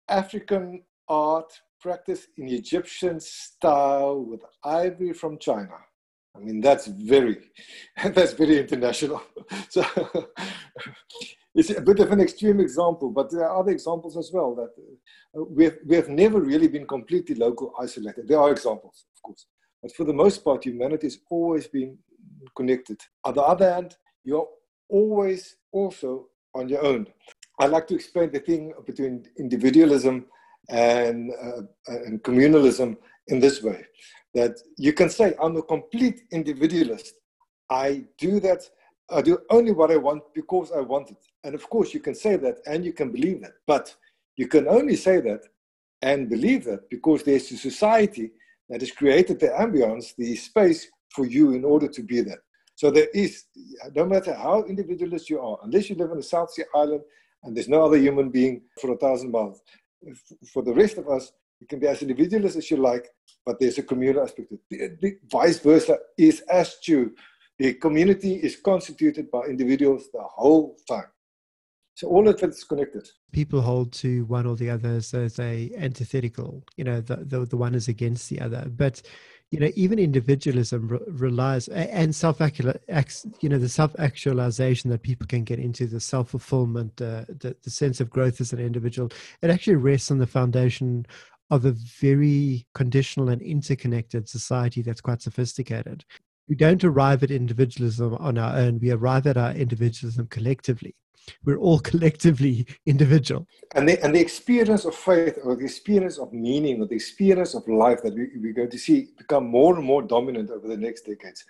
African art practiced in Egyptian style with ivory from China. I mean, that's very, that's very international. so it's a bit of an extreme example, but there are other examples as well that uh, we, have, we have never really been completely local isolated. There are examples, of course, but for the most part, humanity has always been connected. On the other hand, you're always also on your own. I like to explain the thing between individualism and, uh, and communalism in this way that you can say, I'm a complete individualist. I do that, I do only what I want because I want it. And of course, you can say that and you can believe that. But you can only say that and believe that because there's a society that has created the ambience, the space for you in order to be there. So there is, no matter how individualist you are, unless you live in a South Sea island and there's no other human being for a thousand miles, for the rest of us, you can be as individualist as you like, but there's a communal aspect. The, the vice versa is as true. The community is constituted by individuals the whole time. So all of it's connected. People hold to one or the other as, as a antithetical. You know, the, the the one is against the other. But you know, even individualism re- relies and self you know, the self actualization that people can get into, the self fulfillment, uh, the the sense of growth as an individual. It actually rests on the foundation of a very conditional and interconnected society that's quite sophisticated. We don't arrive at individualism on our own. We arrive at our individualism collectively we're all collectively individual. And the, and the experience of faith or the experience of meaning or the experience of life that we, we're going to see become more and more dominant over the next decades,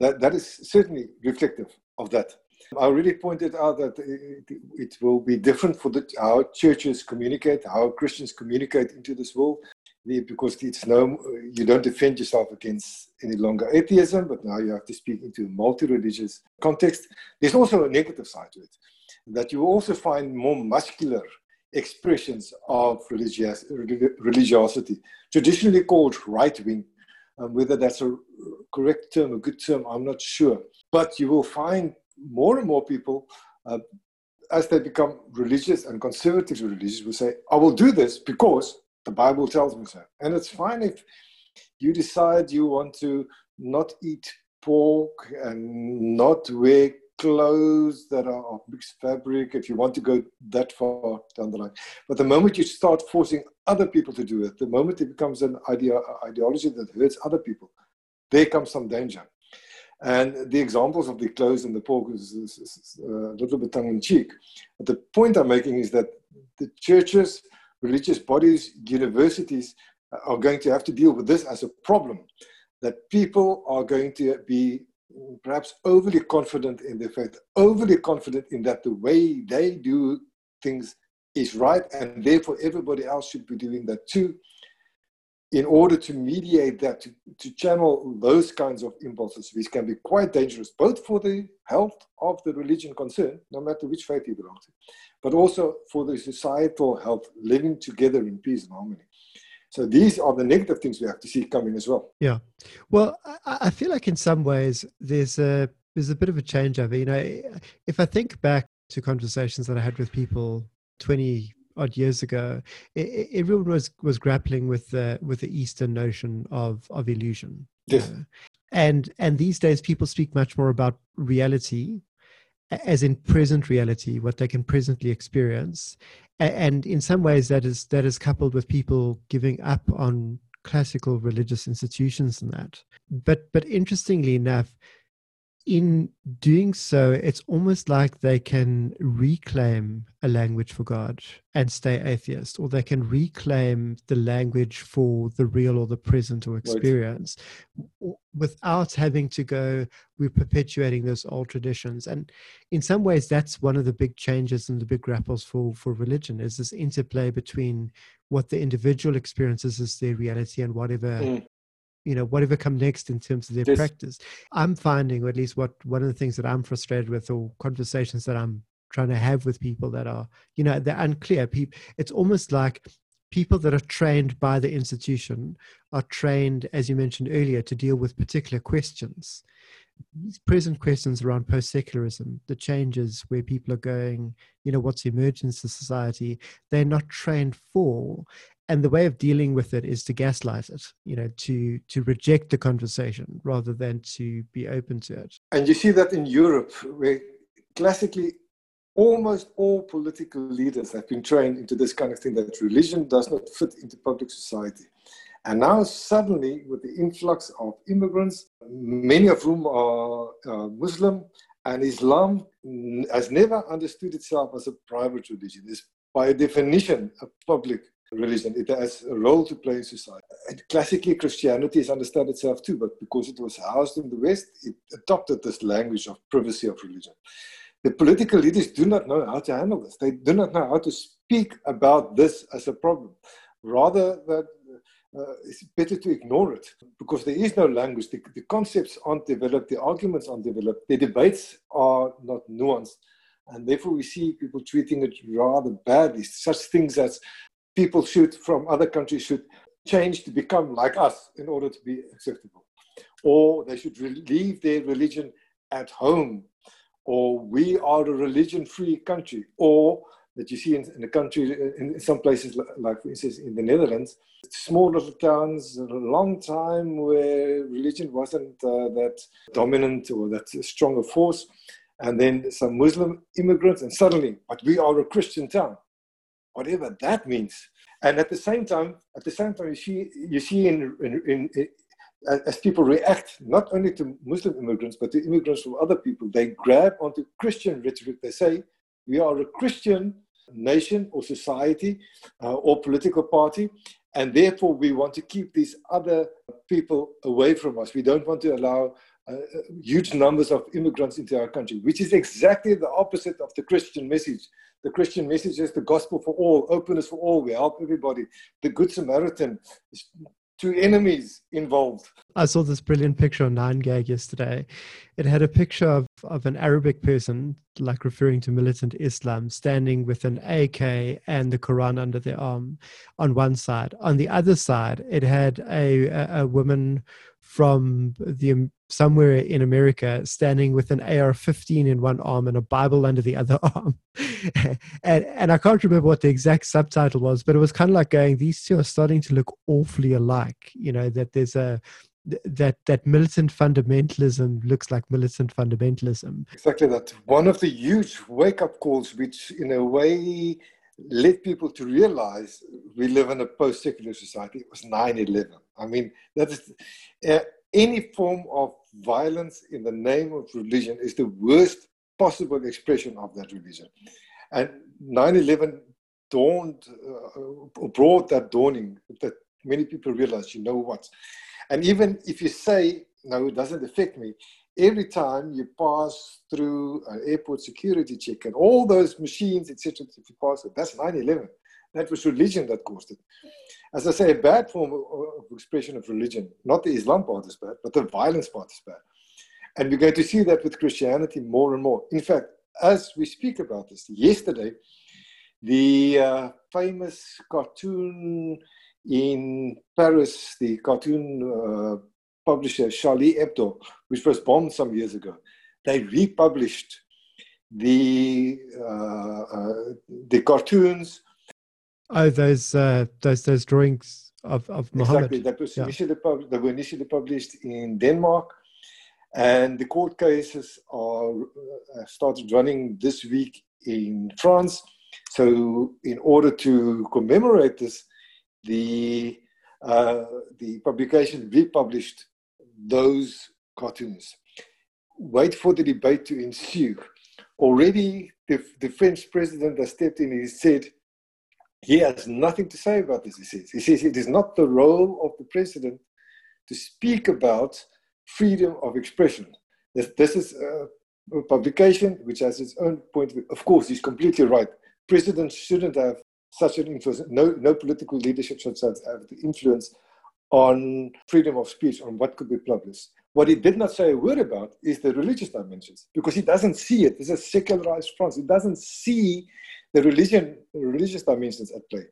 that, that is certainly reflective of that. I already pointed out that it, it will be different for the, how churches communicate, how Christians communicate into this world, because it's no, you don't defend yourself against any longer atheism, but now you have to speak into a multi-religious context. There's also a negative side to it that you also find more muscular expressions of religious, religiosity, traditionally called right wing. Um, whether that's a correct term, a good term, I'm not sure. But you will find more and more people, uh, as they become religious and conservative religious, will say, I will do this because the Bible tells me so. And it's fine if you decide you want to not eat pork and not wear clothes that are of mixed fabric if you want to go that far down the line. But the moment you start forcing other people to do it, the moment it becomes an idea, ideology that hurts other people, there comes some danger. And the examples of the clothes and the pork is, is, is uh, a little bit tongue in cheek. But the point I'm making is that the churches, religious bodies, universities are going to have to deal with this as a problem. That people are going to be perhaps overly confident in their faith, overly confident in that the way they do things is right, and therefore everybody else should be doing that too. In order to mediate that, to, to channel those kinds of impulses, which can be quite dangerous, both for the health of the religion concerned, no matter which faith you belong to, but also for the societal health, living together in peace and harmony. So these are the negative things we have to see coming as well. Yeah. Well, I, I feel like in some ways there's a there's a bit of a changeover. You know, if I think back to conversations that I had with people 20 odd years ago, it, everyone was was grappling with the with the Eastern notion of of illusion. Yes. and and these days people speak much more about reality as in present reality, what they can presently experience. And in some ways, that is that is coupled with people giving up on classical religious institutions and that. But but interestingly enough, in doing so, it's almost like they can reclaim a language for God and stay atheist, or they can reclaim the language for the real or the present or experience right. without having to go, we're perpetuating those old traditions. And in some ways, that's one of the big changes and the big grapples for, for religion is this interplay between what the individual experiences as their reality and whatever mm you know whatever come next in terms of their yes. practice? I'm finding or at least what one of the things that i'm frustrated with or conversations that i'm trying to have with people that are you know they're unclear. People it's almost like people that are trained by the institution are trained as you mentioned earlier to deal with particular questions. These present questions around post-secularism the changes where people are going you know what's emergence to society they're not trained for and the way of dealing with it is to gaslight it you know to to reject the conversation rather than to be open to it. And you see that in europe where classically almost all political leaders have been trained into this kind of thing that religion does not fit into public society. And now suddenly with the influx of immigrants many of whom are uh, muslim and islam has never understood itself as a private religion. It's by definition a public religion. It has a role to play in society. And classically, Christianity has understood itself too, but because it was housed in the West, it adopted this language of privacy of religion. The political leaders do not know how to handle this. They do not know how to speak about this as a problem. Rather than uh, it's better to ignore it because there is no language. The, the, concepts aren't developed, the arguments aren't developed, the debates are not nuanced. And therefore, we see people treating it rather badly. Such things as people should, from other countries, should change to become like us in order to be acceptable. Or they should leave their religion at home. Or we are a religion free country. Or that you see in, in the country, in some places, like for instance in the Netherlands, small little towns, a long time where religion wasn't uh, that dominant or that strong a force, and then some Muslim immigrants, and suddenly, but we are a Christian town, whatever that means. And at the same time, at the same time, you see, you see in, in, in, in as people react not only to Muslim immigrants but to immigrants from other people, they grab onto Christian rhetoric. They say, "We are a Christian nation or society uh, or political party. And therefore, we want to keep these other people away from us. We don't want to allow uh, huge numbers of immigrants into our country, which is exactly the opposite of the Christian message. The Christian message is the gospel for all, openness for all. We help everybody. The Good Samaritan two enemies involved. I saw this brilliant picture on 9gag yesterday. It had a picture of, of an Arabic person, like referring to militant Islam, standing with an AK and the Quran under their arm on one side. On the other side, it had a, a, a woman from the somewhere in America standing with an AR-15 in one arm and a Bible under the other arm, and and I can't remember what the exact subtitle was, but it was kind of like going, these two are starting to look awfully alike. You know that there's a that that militant fundamentalism looks like militant fundamentalism. Exactly that. One of the huge wake-up calls, which in a way led people to realize we live in a post-secular society, it was 9-11. I mean, that is uh, any form of violence in the name of religion is the worst possible expression of that religion. And 9 11 dawned, uh, brought that dawning that many people realize, you know what? And even if you say, no, it doesn't affect me, every time you pass through an airport security check and all those machines, etc., if you pass it, that's 9 11. That was religion that caused it. As I say, a bad form of expression of religion, not the Islam part is bad, but the violence part is bad. And we're going to see that with Christianity more and more. In fact, as we speak about this, yesterday, the uh, famous cartoon in Paris, the cartoon uh, publisher Charlie Hebdo, which was bombed some years ago, they republished the uh, uh the cartoons Oh, those uh, those those drawings of of Muhammad. Exactly. That was yeah. initially pub- they were initially published in Denmark, and the court cases are uh, started running this week in France. So, in order to commemorate this, the uh, the publication republished those cartoons. Wait for the debate to ensue. Already, the, the French president has stepped in and he said he has nothing to say about this. He says, he says it is not the role of the president to speak about freedom of expression. This, this is a publication which has its own point of course, he's completely right. Presidents shouldn't have such an influence. No, no political leadership should have the influence on freedom of speech, on what could be published. What he did not say a word about is the religious dimensions, because he doesn't see it. Is a secularized France. He doesn't see the religion, religious dimensions at play.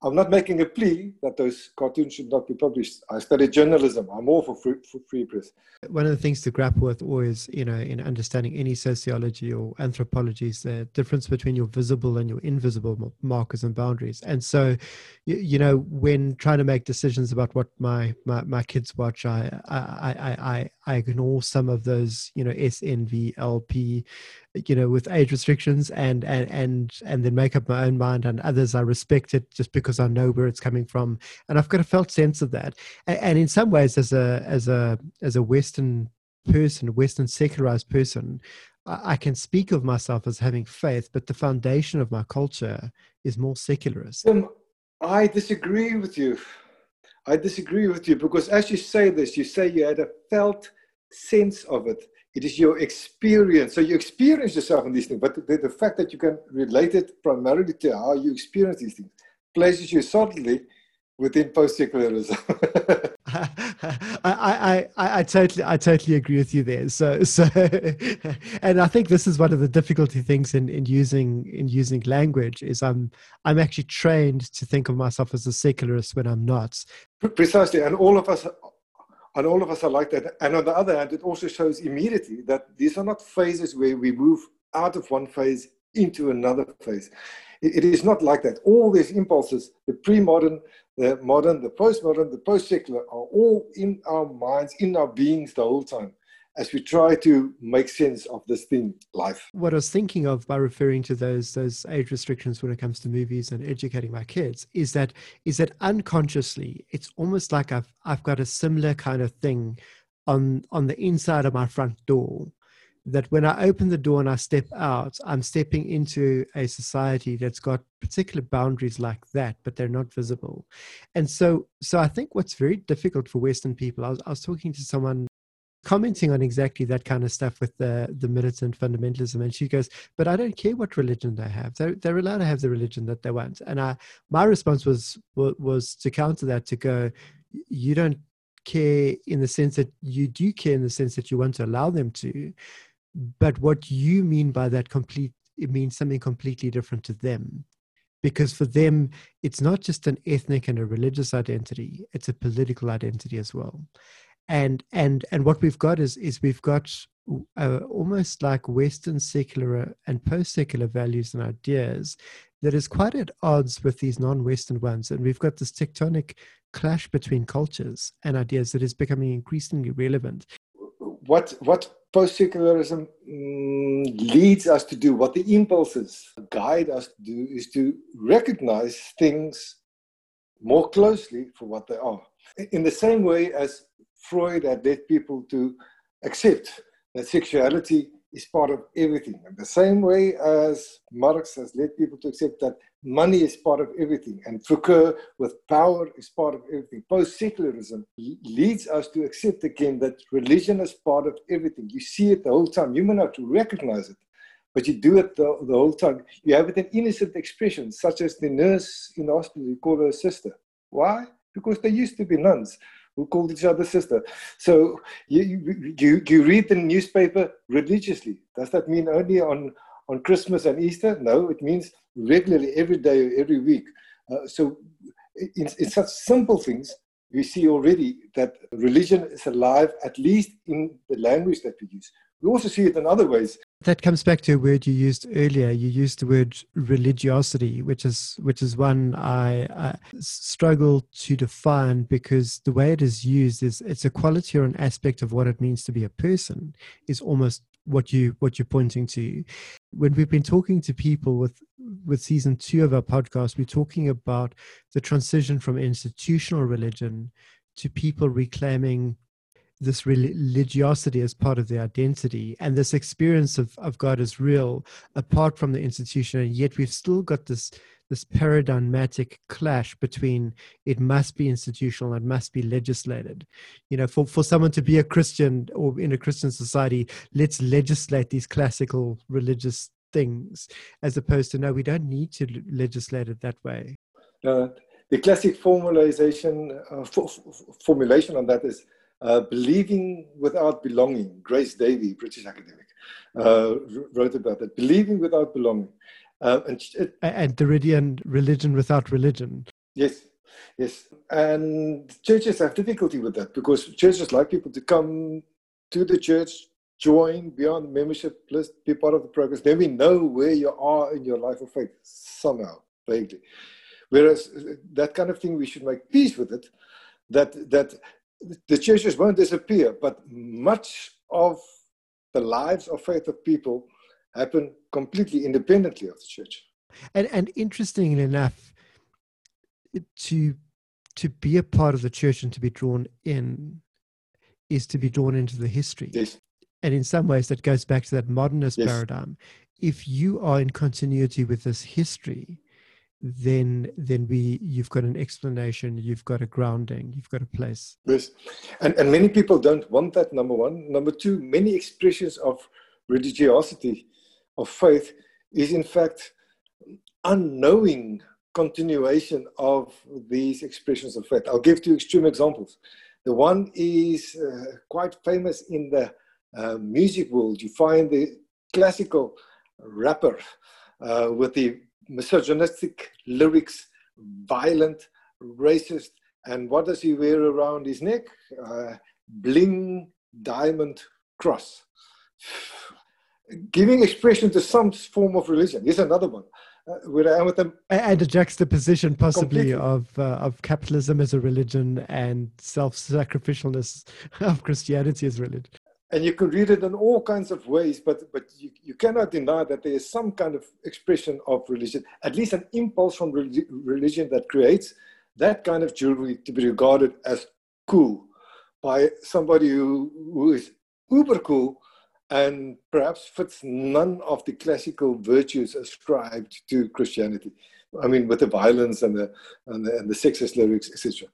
I'm not making a plea that those cartoons should not be published. I study journalism. I'm all for free, for free press. One of the things to grapple with always, you know, in understanding any sociology or anthropology is the difference between your visible and your invisible markers and boundaries. And so, you, you know, when trying to make decisions about what my, my, my kids watch, I, I, I, I, I ignore some of those, you know, SNV, LP, you know with age restrictions and and and and then make up my own mind and others i respect it just because i know where it's coming from and i've got a felt sense of that and, and in some ways as a as a as a western person western secularized person I, can speak of myself as having faith but the foundation of my culture is more secularist um, I disagree with you. I disagree with you because as you say this, you say you had a felt sense of it. It is your experience. So you experience yourself in these things, but the, the fact that you can relate it primarily to how you experience these things places you subtly within post-secularism. I, I, I, I, totally I totally agree with you there. So so and I think this is one of the difficulty things in, in using in using language is I'm I'm actually trained to think of myself as a secularist when I'm not. Precisely. And all of us and all of us are like that. And on the other hand, it also shows immediately that these are not phases where we move out of one phase into another phase. It is not like that. All these impulses, the pre-modern, the modern, the postmodern, the post-secular, are all in our minds, in our beings the whole time as we try to make sense of this thing, life. What I was thinking of by referring to those those age restrictions when it comes to movies and educating my kids is that is that unconsciously, it's almost like I've I've got a similar kind of thing on on the inside of my front door that when I open the door and I step out, I'm stepping into a society that's got particular boundaries like that, but they're not visible. And so, so I think what's very difficult for Western people, I was, I was talking to someone commenting on exactly that kind of stuff with the the militant fundamentalism. And she goes but i don't care what religion they have. They're, they're allowed to have the religion that they want. And i my response was was to counter that to go you don't care in the sense that you do care in the sense that you want to allow them to but what you mean by that complete it means something completely different to them. Because for them it's not just an ethnic and a religious identity it's a political identity as well and and and what we've got is is we've got uh, almost like western secular and post secular values and ideas that is quite at odds with these non-western ones and we've got this tectonic clash between cultures and ideas that is becoming increasingly relevant what what post-secularism mm, leads us to do, what the impulses guide us to do, is to recognize things more closely for what they are. In the same way as Freud had led people to accept that sexuality is part of everything. And the same way as Marx has led people to accept that money is part of everything, and Foucault with power is part of everything. Post secularism leads us to accept again that religion is part of everything. You see it the whole time. You may not recognize it, but you do it the, the whole time. You have it in innocent expressions, such as the nurse in the hospital, you call her sister. Why? Because they used to be nuns who called each other sister. So you, you, you read the newspaper religiously. Does that mean only on, on Christmas and Easter? No, it means regularly every day, every week. Uh, so in, in such simple things, we see already that religion is alive, at least in the language that we use. We also see it in other ways. That comes back to a word you used earlier. You used the word religiosity, which is which is one I, I struggle to define because the way it is used is it's a quality or an aspect of what it means to be a person is almost what you what you're pointing to. When we've been talking to people with with season two of our podcast, we're talking about the transition from institutional religion to people reclaiming this religiosity as part of their identity. And this experience of, of God as real apart from the institution. And yet we've still got this this paradigmatic clash between it must be institutional and must be legislated. You know for, for someone to be a christian or in a christian society let's legislate these classical religious things as opposed to no we don't need to legislate it that way. Uh, the classic formalization uh, formulation on that is uh, Believing Without Belonging, Grace Davie, British academic, uh, wrote about that. Believing Without Belonging. Uh, and, it, and Derridian Religion Without Religion. Yes, yes. And churches have difficulty with that because churches like people to come to the church, join, beyond membership list, be part of the progress. Then we know where you are in your life of faith, somehow, vaguely. Whereas uh, that kind of thing, we should make peace with it. That that the churches won't disappear, but much of the lives of faith of people happen completely independently of the church. And, and interestingly enough, to to be a part of the church and to be drawn in is to be drawn into the history. Yes. And in some ways, that goes back to that modernist yes. paradigm. If you are in continuity with this history, then then we you've got an explanation, you've got a grounding, you've got a place. Yes, and and many people don't want that. Number one, number two, many expressions of religiosity, of faith, is in fact unknowing continuation of these expressions of faith. I'll give two extreme examples. The one is uh, quite famous in the uh, music world. You find the classical rapper uh, with the misogynistic lyrics, violent, racist, and what does he wear around his neck? Uh, bling diamond cross. Giving expression to some form of religion. Here's another one. Uh, where I am with them. And a juxtaposition, possibly, of uh, of capitalism as a religion and self-sacrificialness of Christianity as religion and you can read it in all kinds of ways, but, but you, you cannot deny that there is some kind of expression of religion, at least an impulse from religion that creates that kind of jewelry to be regarded as cool by somebody who, who is uber cool and perhaps fits none of the classical virtues ascribed to Christianity. I mean, with the violence and the, and the, and the sexist lyrics, etc.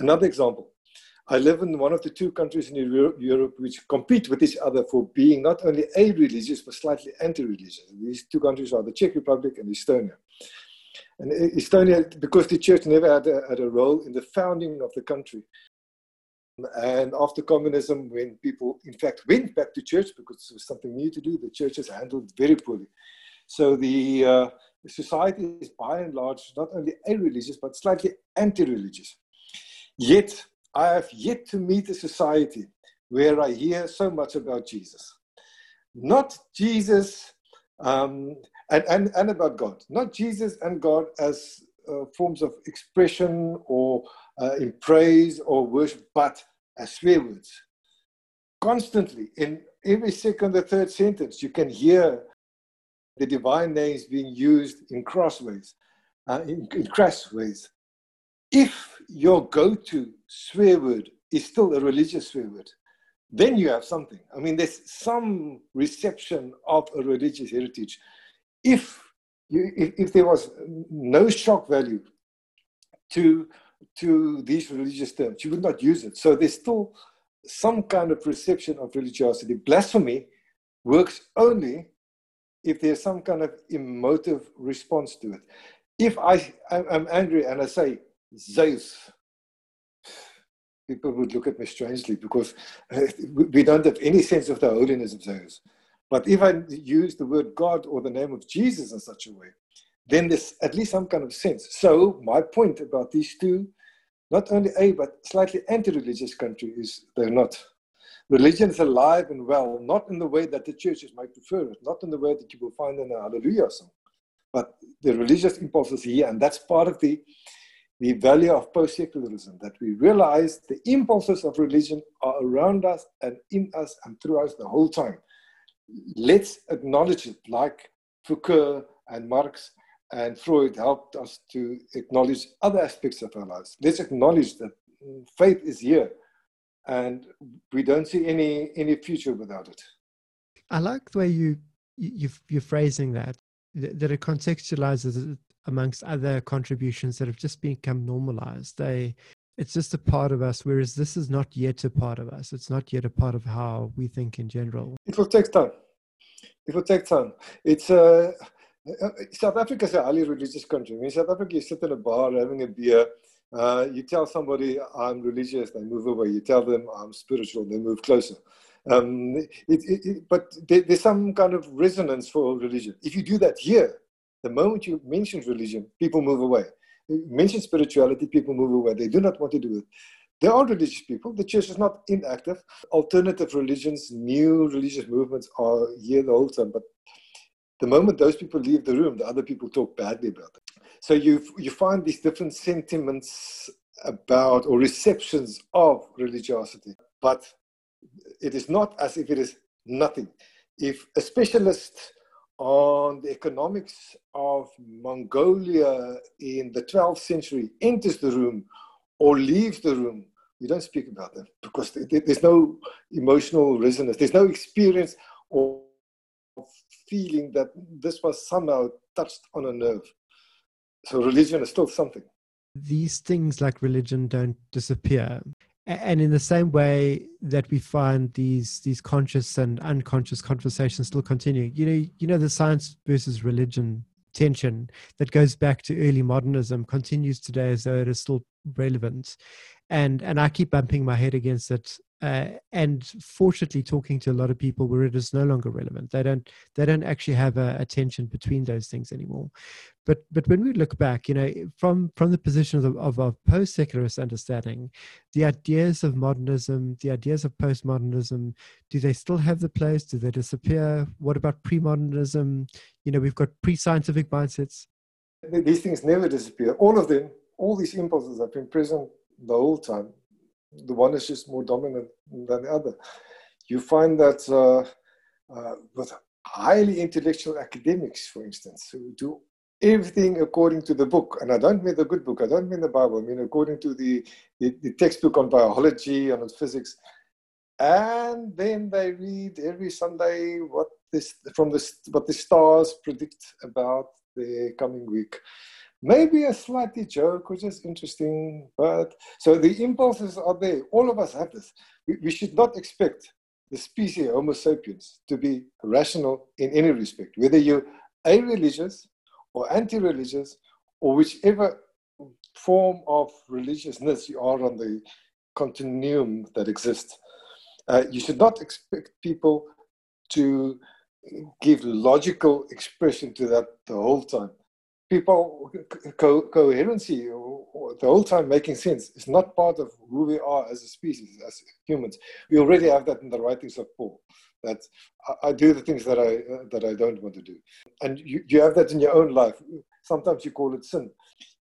Another example I live in one of the two countries in Europe which compete with each other for being not only a-religious but slightly anti-religious. These two countries are the Czech Republic and Estonia. And Estonia, because the church never had a, had a role in the founding of the country. And after communism, when people in fact went back to church because it was something new to do, the church churches handled very poorly. So the, uh, society is by and large not only a-religious but slightly anti-religious. Yet I have yet to meet a society where I hear so much about Jesus. Not Jesus um, and, and, and about God, not Jesus and God as uh, forms of expression or uh, in praise or worship, but as swear words. Constantly, in every second or third sentence, you can hear the divine names being used in crossways, uh, in, in crass ways if your go-to swear word is still a religious swear word, then you have something. I mean, there's some reception of a religious heritage. If you, if, if there was no shock value to to these religious terms, you would not use it. So there's still some kind of perception of religiosity. Blasphemy works only if there's some kind of emotive response to it. If I, I'm angry and I say, Zeus. People would look at me strangely because uh, we don't have any sense of the holiness of Zeus. But if I use the word God or the name of Jesus in such a way, then there's at least some kind of sense. So, my point about these two, not only a but slightly anti religious country, is they're not. Religion is alive and well, not in the way that the churches might prefer it, not in the way that you will find in a Hallelujah song, but the religious impulse is here, and that's part of the the value of post secularism, that we realize the impulses of religion are around us and in us and through us the whole time. Let's acknowledge it, like Foucault and Marx and Freud helped us to acknowledge other aspects of our lives. Let's acknowledge that faith is here and we don't see any, any future without it. I like the way you, you, you're phrasing that, that it contextualizes amongst other contributions that have just become normalized. They it's just a part of us, whereas this is not yet a part of us. It's not yet a part of how we think in general. It will take time. It will take time. It's uh, uh South Africa is a highly religious country. In South Africa, you sit in a bar having a beer. Uh, you tell somebody I'm religious, they move away. You tell them I'm spiritual, they move closer. Um, it, it, it, but there, there's some kind of resonance for religion. If you do that here, the moment you mention religion, people move away. You mention spirituality, people move away. They do not want to do it. There are religious people. The church is not inactive. Alternative religions, new religious movements are here the whole time. But the moment those people leave the room, the other people talk badly about them. So you you find these different sentiments about or receptions of religiosity, but it is not as if it is nothing. If a specialist on the economics of Mongolia in the 12th century enters the room or leaves the room, we don't speak about them because there's no emotional resonance, there's no experience or feeling that this was somehow touched on a nerve. So religion is still something. These things like religion don't disappear. And in the same way that we find these these conscious and unconscious conversations still continue, you know, you know the science versus religion tension that goes back to early modernism continues today as though it is still relevant. And and i keep bumping my head against it uh, and fortunately talking to a lot of people where it is no longer relevant they don't they don't actually have a, a, tension between those things anymore. But but when we look back you know from from the position of, of, post-secularist understanding the ideas of modernism the ideas of postmodernism do they still have the place? Do they disappear? What about pre-modernism? You know we've got pre-scientific mindsets. These things never disappear. All of them all these impulses have been present the whole time the one is just more dominant than the other. You find that uh, uh, with highly intellectual academics, for instance, who do everything according to the book, and I don't mean the good book, I don't mean the Bible, I mean according to the, the, the textbook on biology and on physics. And then they read every Sunday what this from the what the stars predict about the coming week maybe a slightly joke, which is interesting. But so the impulses are there. All of us have this. We, we should not expect the species Homo sapiens to be rational in any respect, whether you're a religious or anti religious or whichever form of religiousness you are on the continuum that exists. Uh, you should not expect people to give logical expression to that the whole time people co- coherency the whole time making sense is not part of who we are as a species as humans. We already have that in the writings of paul that i, I do the things that i uh, that i don't want to do. And you, you have that in your own life. Sometimes you call it sin.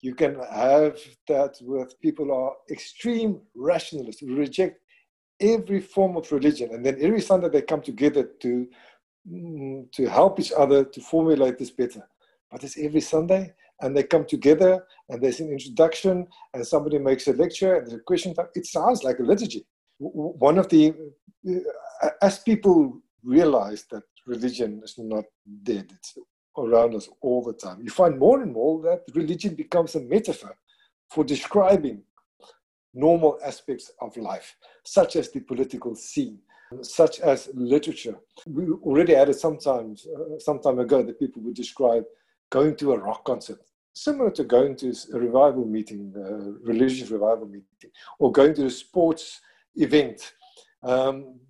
You can have that with people who are extreme rationalists who reject every form of religion. And then every sunday they come together to mm, to help each other to formulate this better but it's every Sunday, and they come together, and there's an introduction, and somebody makes a lecture, and there's a question time. It sounds like a liturgy. One of the, uh, as people realize that religion is not dead, it's around us all the time. You find more and more that religion becomes a metaphor for describing normal aspects of life, such as the political scene, such as literature. We already had it sometimes, uh, some time ago, that people would describe going to a rock concert, similar to going to a revival meeting, a religious revival meeting, or going to a sports event. Um,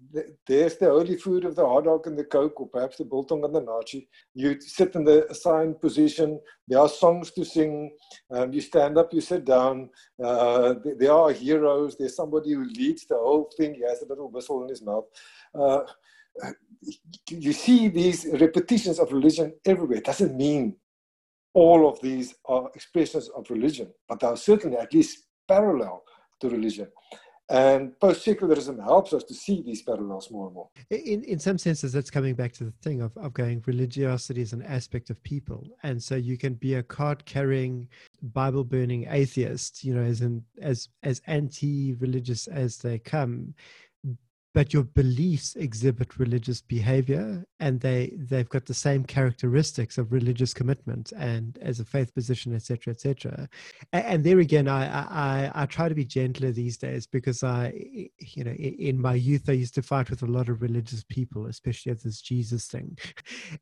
there's the holy food of the hot dog and the coke, or perhaps the biltong and the naartjie. You sit in the assigned position. There are songs to sing. Um, you stand up, you sit down. Uh, there are heroes. There's somebody who leads the whole thing. He has a little whistle in his mouth. Uh, you see these repetitions of religion everywhere. It doesn't mean all of these are expressions of religion, but they are certainly at least parallel to religion. And post secularism helps us to see these parallels more and more. In, in some senses, that's coming back to the thing of, of going religiosity is an aspect of people. And so you can be a card carrying, Bible burning atheist, you know, as, as, as anti religious as they come but your beliefs exhibit religious behavior and they they've got the same characteristics of religious commitment and as a faith position etc etc and, and, there again I, I i try to be gentler these days because i you know in my youth i used to fight with a lot of religious people especially at this jesus thing.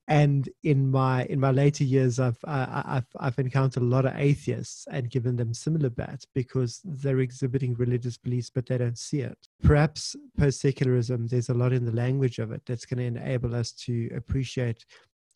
And in my in my later years i've I, i've i've encountered a lot of atheists and given them similar bats because they're exhibiting religious beliefs but they don't see it perhaps post secularism, there's a lot in the language of it that's going to enable us to appreciate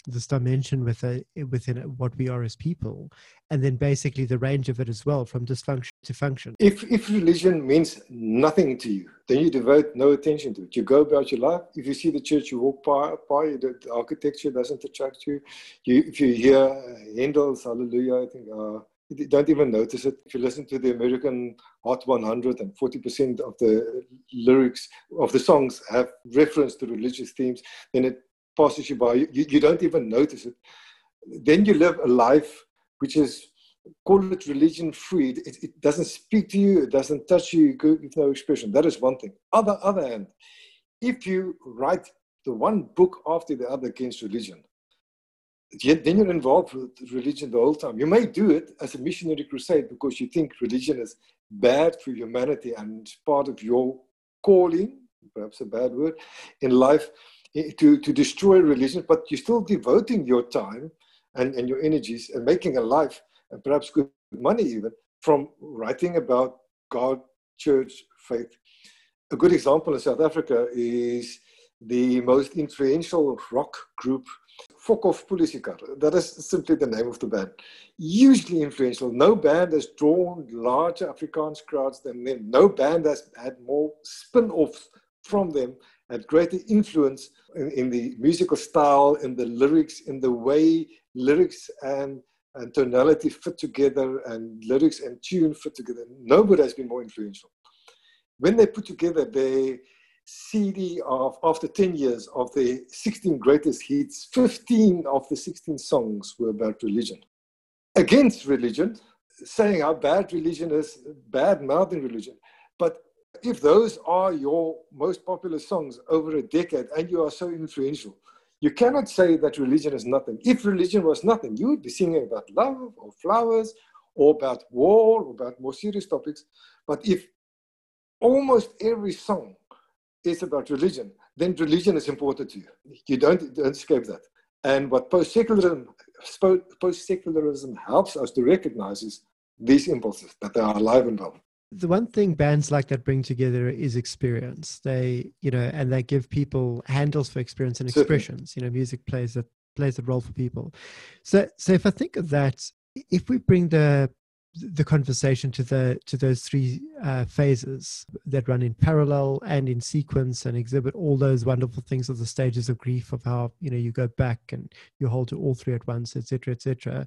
this dimension within, within what we are as people, and then basically the range of it as well, from dysfunction to function. If, if religion means nothing to you, then you devote no attention to it. You go about your life. If you see the church, you walk by, by the architecture doesn't attract you. you if you hear Handel's Hallelujah, I think, uh, don't even notice it. If you listen to the American Hot 100 and 40% of the lyrics of the songs have reference to religious themes, then it passes you by. You, you don't even notice it. Then you live a life which is, call it religion free. It, it doesn't speak to you, it doesn't touch you, you give no expression. That is one thing. Other other hand, if you write the one book after the other against religion, then you're involved with religion the whole time. You may do it as a missionary crusade because you think religion is bad for humanity and part of your calling, perhaps a bad word, in life to, to destroy religion, but you're still devoting your time and, and your energies and making a life and perhaps good money even from writing about God, church, faith. A good example in South Africa is the most influential rock group, Fokofpolisiekar. That is simply the name of the band. Hugely influential. No band has drawn larger Afrikaans crowds than them. No band has had more spin offs from them, had greater influence in, in, the musical style, in the lyrics, in the way lyrics and, and tonality fit together, and lyrics and tune fit together. Nobody has been more influential. When they put together their CD of after 10 years of the 16 greatest hits, 15 of the 16 songs were about religion. Against religion, saying how bad religion is, bad mouthing religion. But if those are your most popular songs over a decade and you are so influential, you cannot say that religion is nothing. If religion was nothing, you would be singing about love or flowers or about war or about more serious topics. But if almost every song is about religion, then religion is important to you. You don't, don't escape that. And what post-secularism, post-secularism helps us to recognize is these impulses, that they are alive and well. The one thing bands like that bring together is experience. They, you know, and they give people handles for experience and expressions. Certainly. You know, music plays a plays a role for people. So, so if I think of that, if we bring the the conversation to the to those three uh, phases that run in parallel and in sequence and exhibit all those wonderful things of the stages of grief of how you know you go back and you hold to all three at once etc etc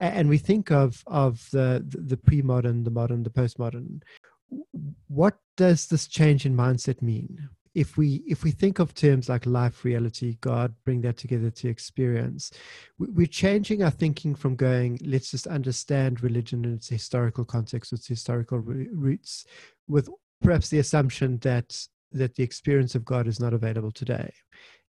and we think of of the the pre-modern the modern the postmodern. What does this change in mindset mean if we if we think of terms like life reality god bring that together to experience we're changing our thinking from going let's just understand religion in its historical context its historical roots with perhaps the assumption that that the experience of god is not available today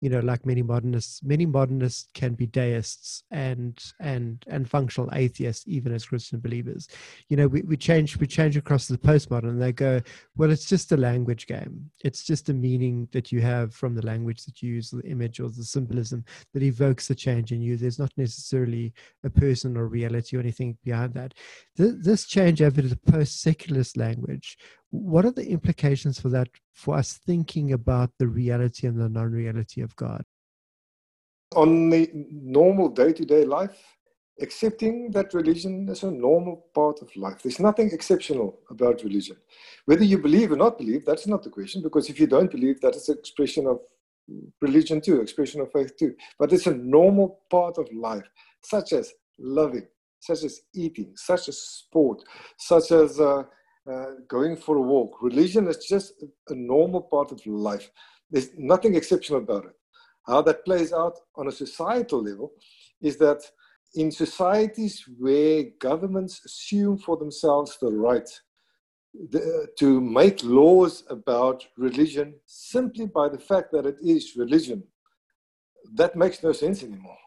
you know like many modernists many modernists can be deists and and and functional atheists even as christian believers. You know we, we change we change across the postmodern and they go well it's just a language game. It's just a meaning that you have from the language that you use the image or the symbolism that evokes a change in you. There's not necessarily a person or reality or anything behind that. This change over to the post-secularist language what are the implications for that for us thinking about the reality and the non-reality of god? On the normal day-to-day life accepting that religion is a normal part of life. There's nothing exceptional about religion. Whether you believe or not believe that's not the question because if you don't believe that is an expression of religion too expression of faith too. But it's a normal part of life such as loving such as eating such as sport such as uh, uh, going for a walk. Religion is just a normal part of life. There's nothing exceptional about it. How that plays out on a societal level is that in societies where governments assume for themselves the right the, to make laws about religion simply by the fact that it is religion, that makes no sense anymore.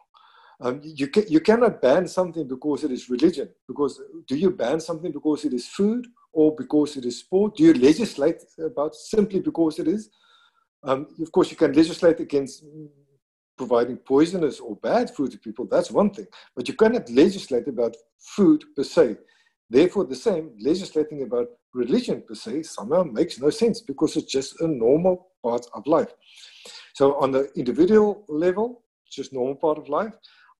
Um, you, you cannot ban something because it is religion. Because do you ban something because it is food or because it is sport? Do you legislate about simply because it is? Um, of course, you can legislate against providing poisonous or bad food to people. That's one thing. But you cannot legislate about food per se. Therefore, the same, legislating about religion per se somehow makes no sense because it's just a normal part of life. So, on the individual level, it's just normal part of life.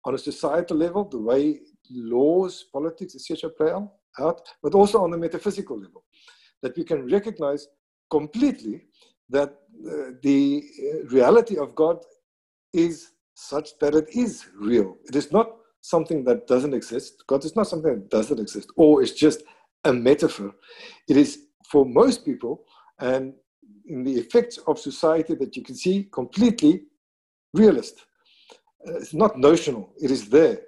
On a societal level, the way laws, politics, etc., play out, out, but also on the metaphysical level, that we can recognize completely that uh, the uh, reality of God is such that it is real. It is not something that doesn't exist. God is not something that doesn't exist, or it's just a metaphor. It is for most people, and in the effects of society that you can see completely realist. Uh, it's not notional, it is there.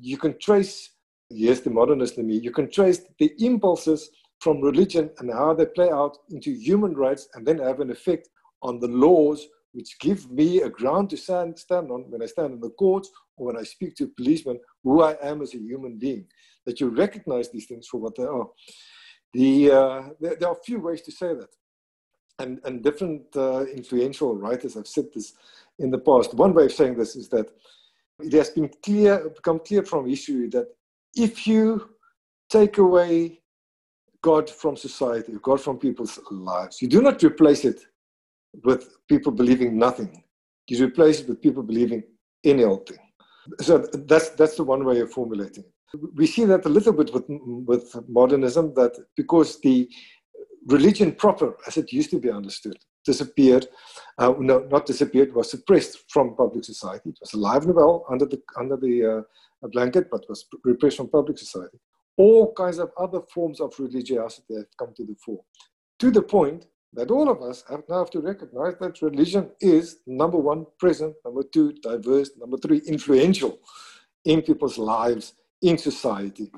You can trace yes, the modernist in me, you can trace the impulses from religion and how they play out into human rights and then have an effect on the laws which give me a ground to stand, stand on when I stand in the courts or when I speak to policemen, who I am as a human being, that you recognize these things for what they are. The, uh, there, there, are a few ways to say that. And, and different uh, influential writers have said this in the past. One way of saying this is that it has been clear, become clear from history that if you take away God from society, God from people's lives, you do not replace it with people believing nothing. You replace it with people believing old. So that's that's the one way of formulating it. We see that a little bit with with modernism that because the religion proper, as it used to be understood, disappeared. Uh, no, not disappeared. Was suppressed from public society. It was alive and well under the under the uh, blanket, but was repressed from public society. All kinds of other forms of religiosity have come to the fore, to the point that all of us have now have to recognize that religion is number one, present, number two, diverse, number three, influential in people's lives, in society.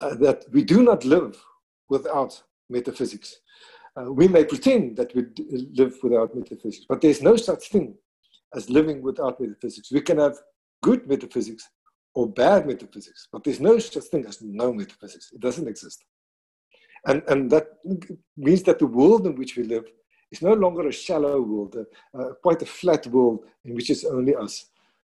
Uh, that we do not live without metaphysics. Uh, we may pretend that we live without metaphysics, but there's no such thing as living without metaphysics. We can have good metaphysics or bad metaphysics, but there's no such thing as no metaphysics. It doesn't exist. And, and that means that the world in which we live is no longer a shallow world, uh, quite a flat world in which it's only us.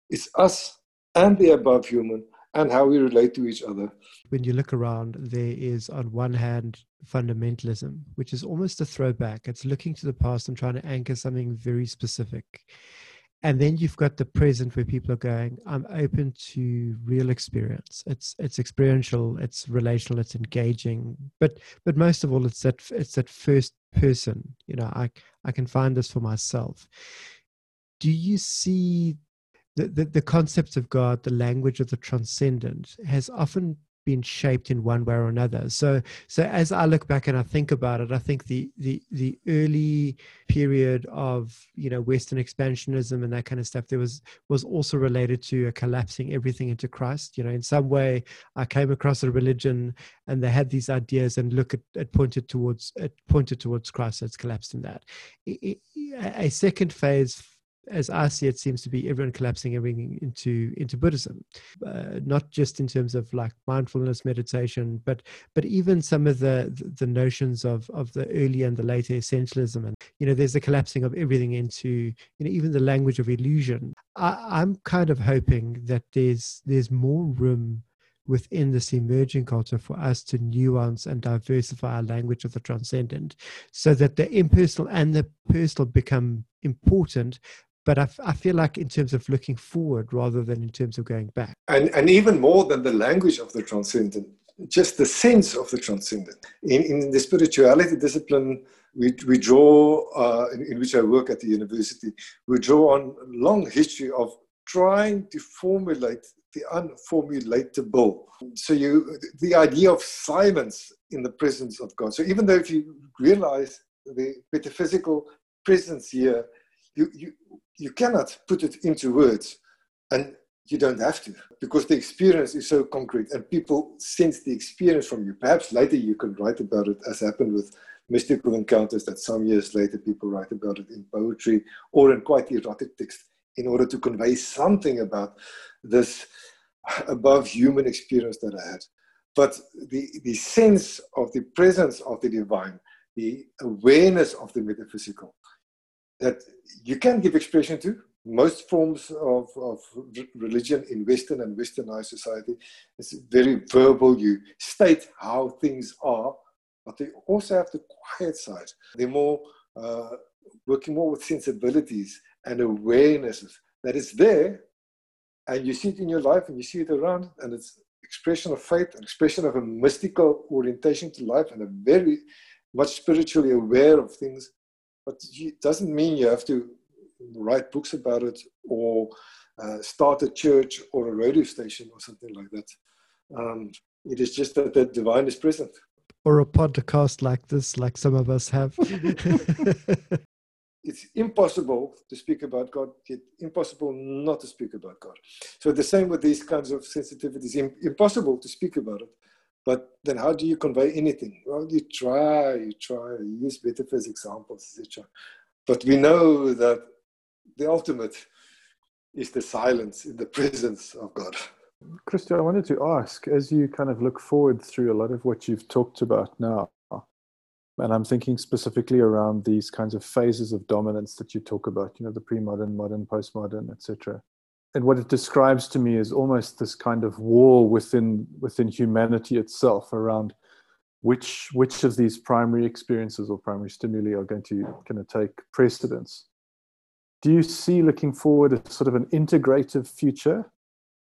It's us and the above human and how we relate to each other. When you look around, there is, on one hand, fundamentalism, which is almost a throwback. It's looking to the past and trying to anchor something very specific. And then you've got the present where people are going i'm open to real experience. It's it's experiential it's relational it's engaging. But but most of all it's that it's that first person. You know i i can find this for myself. Do you see the, the, the concept of God, the language of the transcendent, has often been shaped in one way or another. So, so as I look back and I think about it, I think the the the early period of you know Western expansionism and that kind of stuff there was was also related to a collapsing everything into Christ. You know, in some way, I came across a religion and they had these ideas and look at it pointed towards it pointed towards Christ. So it's collapsed in that. A second phase as I see it, seems to be everyone collapsing everything into into Buddhism, uh, not just in terms of like mindfulness meditation, but but even some of the the notions of of the early and the later essentialism, and you know, there's a collapsing of everything into you know even the language of illusion. I, I'm kind of hoping that there's there's more room within this emerging culture for us to nuance and diversify our language of the transcendent so that the impersonal and the personal become important but I, I feel like in terms of looking forward rather than in terms of going back. And, and even more than the language of the transcendent, just the sense of the transcendent. In, in the spirituality discipline, we, we draw, uh, in, in, which I work at the university, we draw on long history of trying to formulate the unformulatable. So you, the idea of silence in the presence of God. So even though if you realize the metaphysical presence here, you, you, you cannot put it into words and you don't have to because the experience is so concrete and people sense the experience from you. Perhaps later you can write about it as happened with mystical encounters that some years later people write about it in poetry or in quite erotic text in order to convey something about this above human experience that i had. But the, the sense of the presence of the divine the awareness of the metaphysical that you can give expression to. Most forms of, of religion in Western and Westernized society is very verbal. You state how things are, but they also have the quiet side. They're more uh, working more with sensibilities and awarenesses that is there, and you see it in your life and you see it around, and it's expression of faith, an expression of a mystical orientation to life, and a very much spiritually aware of things but it doesn't mean you have to write books about it or uh, start a church or a radio station or something like that. Um, it is just that the divine is present. Or a podcast like this, like some of us have. it's impossible to speak about God, yet impossible not to speak about God. So the same with these kinds of sensitivities, impossible to speak about it. But then how do you convey anything? Well, you try, you try, you use metaphysics examples, etc. But we know that the ultimate is the silence in the presence of God. Christian, I wanted to ask as you kind of look forward through a lot of what you've talked about now, and I'm thinking specifically around these kinds of phases of dominance that you talk about, you know, the pre-modern, modern, postmodern, etc. And what it describes to me is almost this kind of war within within humanity itself around which which of these primary experiences or primary stimuli are going to going to take precedence. Do you see looking forward a sort of an integrative future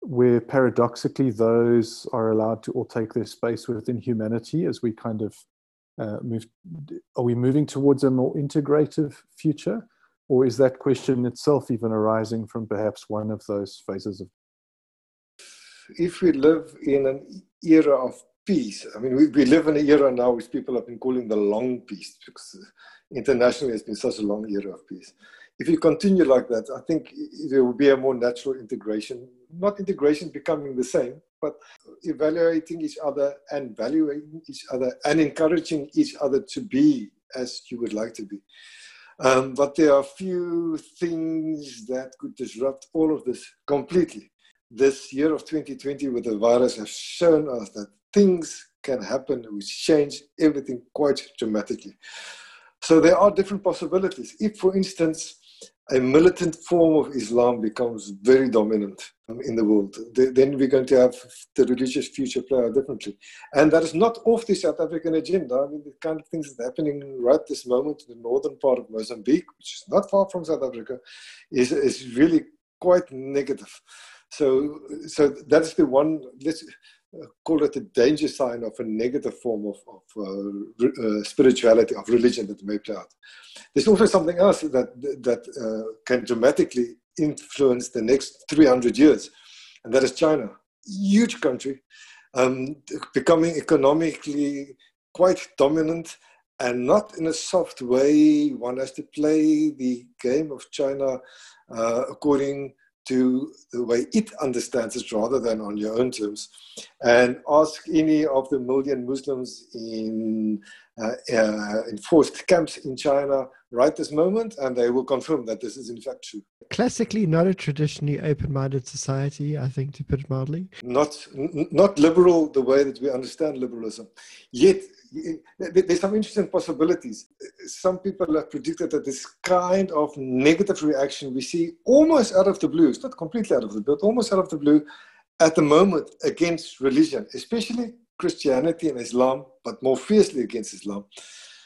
where paradoxically those are allowed to all take their space within humanity as we kind of uh, move are we moving towards a more integrative future or is that question itself even arising from perhaps one of those phases of if we live in an era of peace i mean we, we live in an era now which people have been calling the long peace because internationally it's been such a long era of peace if you continue like that i think there will be a more natural integration not integration becoming the same but evaluating each other and valuing each other and encouraging each other to be as you would like to be. Um, but there are few things that could disrupt all of this completely. This year of 2020 with the virus has shown us that things can happen which change everything quite dramatically. So there are different possibilities. If, for instance, a militant form of Islam becomes very dominant um, in the world, then we're going to have the religious future play out differently. And that is not off the South African agenda. I mean, the kind of things that are happening right this moment in the northern part of Mozambique, which is not far from South Africa, is, is really quite negative. So, so that's the one. Let's call it a danger sign of a negative form of, of uh, uh, spirituality, of religion that may play out. There's also something else that, that uh, can dramatically influence the next 300 years, and that is China. Huge country, um, becoming economically quite dominant and not in a soft way. One has to play the game of China uh, according to the way it understands it rather than on your own terms. And ask any of the million Muslims in Uh, uh, enforced camps in China right this moment, and they will confirm that this is in fact true. Classically, not a traditionally open-minded society, I think, to put it mildly. Not n- not liberal the way that we understand liberalism. Yet there's some interesting possibilities. Some people have predicted that this kind of negative reaction we see almost out of the blue, it's not completely out of the blue, but almost out of the blue at the moment against religion, especially Christianity and Islam, but more fiercely against Islam.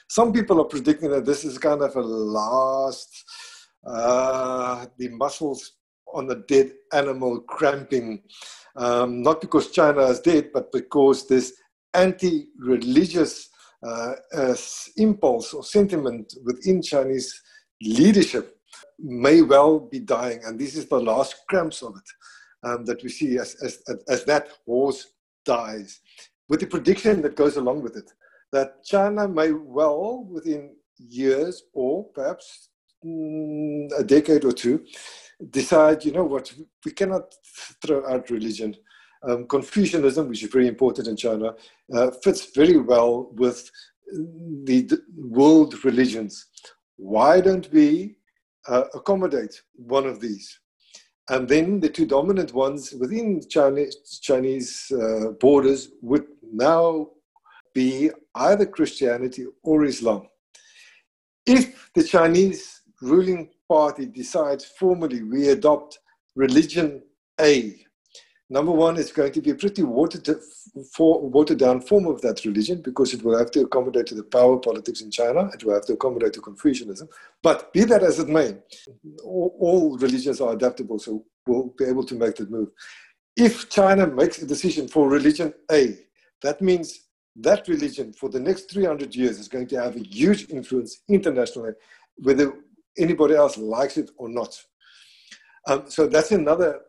Some people are predicting that this is kind of a last, uh, the muscles on the dead animal cramping, um, not because China is dead, but because this anti-religious uh, uh, impulse or sentiment within Chinese leadership may well be dying, and this is the last cramps of it um, that we see as, as, as that horse dies, with the prediction that goes along with it that China may well, within years or perhaps mm, a decade or two, decide, you know what, we cannot throw out religion um, Confucianism, which is very important in China, uh, fits very well with the, world religions. Why don't we uh, accommodate one of these? And then the two dominant ones within Chinese, Chinese uh, borders would now be either Christianity or Islam. If the Chinese ruling party decides formally we adopt religion A Number one, it's going to be a pretty watered, for, watered down form of that religion because it will have to accommodate to the power politics in China. It will have to accommodate to Confucianism. But be that as it may, all, all religions are adaptable, so we'll be able to make that move. If China makes a decision for religion A, that means that religion for the next 300 years is going to have a huge influence internationally, whether anybody else likes it or not. Um, so that's another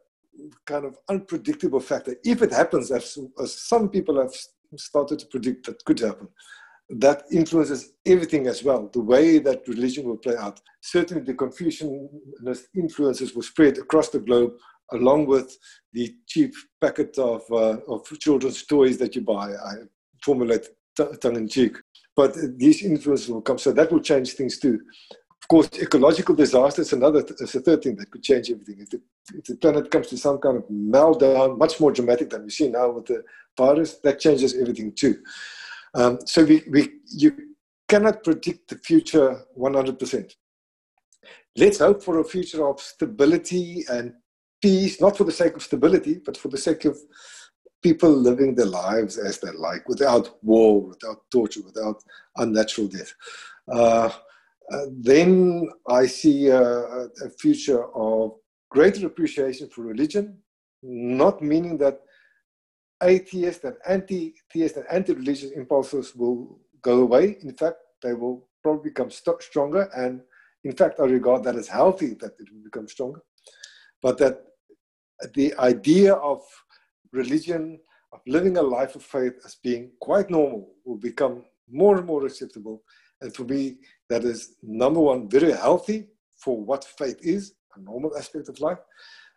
kind of unpredictable factor. If it happens, as, as some people have started to predict that could happen, that influences everything as well. The way that religion will play out. Certainly, the Confucianist influences will spread across the globe, along with the cheap packet of uh, of children's toys that you buy. I formulate t- tongue in cheek, but these influences will come. So that will change things too. Of course, ecological disaster is another, is a third thing that could change everything. If the, if the planet comes to some kind of meltdown, much more dramatic than we see now with the virus, that changes everything too. Um, so we, we, you cannot predict the future 100%. Let's hope for a future of stability and peace, not for the sake of stability, but for the sake of people living their lives as they like, without war, without torture, without unnatural death. Uh, uh, then I see a, a, future of greater appreciation for religion, not meaning that atheist and anti-theist and anti-religious impulses will go away. In fact, they will probably become st- stronger. And in fact, I regard that as healthy that it will become stronger. But that the idea of religion, of living a life of faith as being quite normal, will become more and more acceptable. And for me, that is number one, very healthy for what faith is, a normal aspect of life.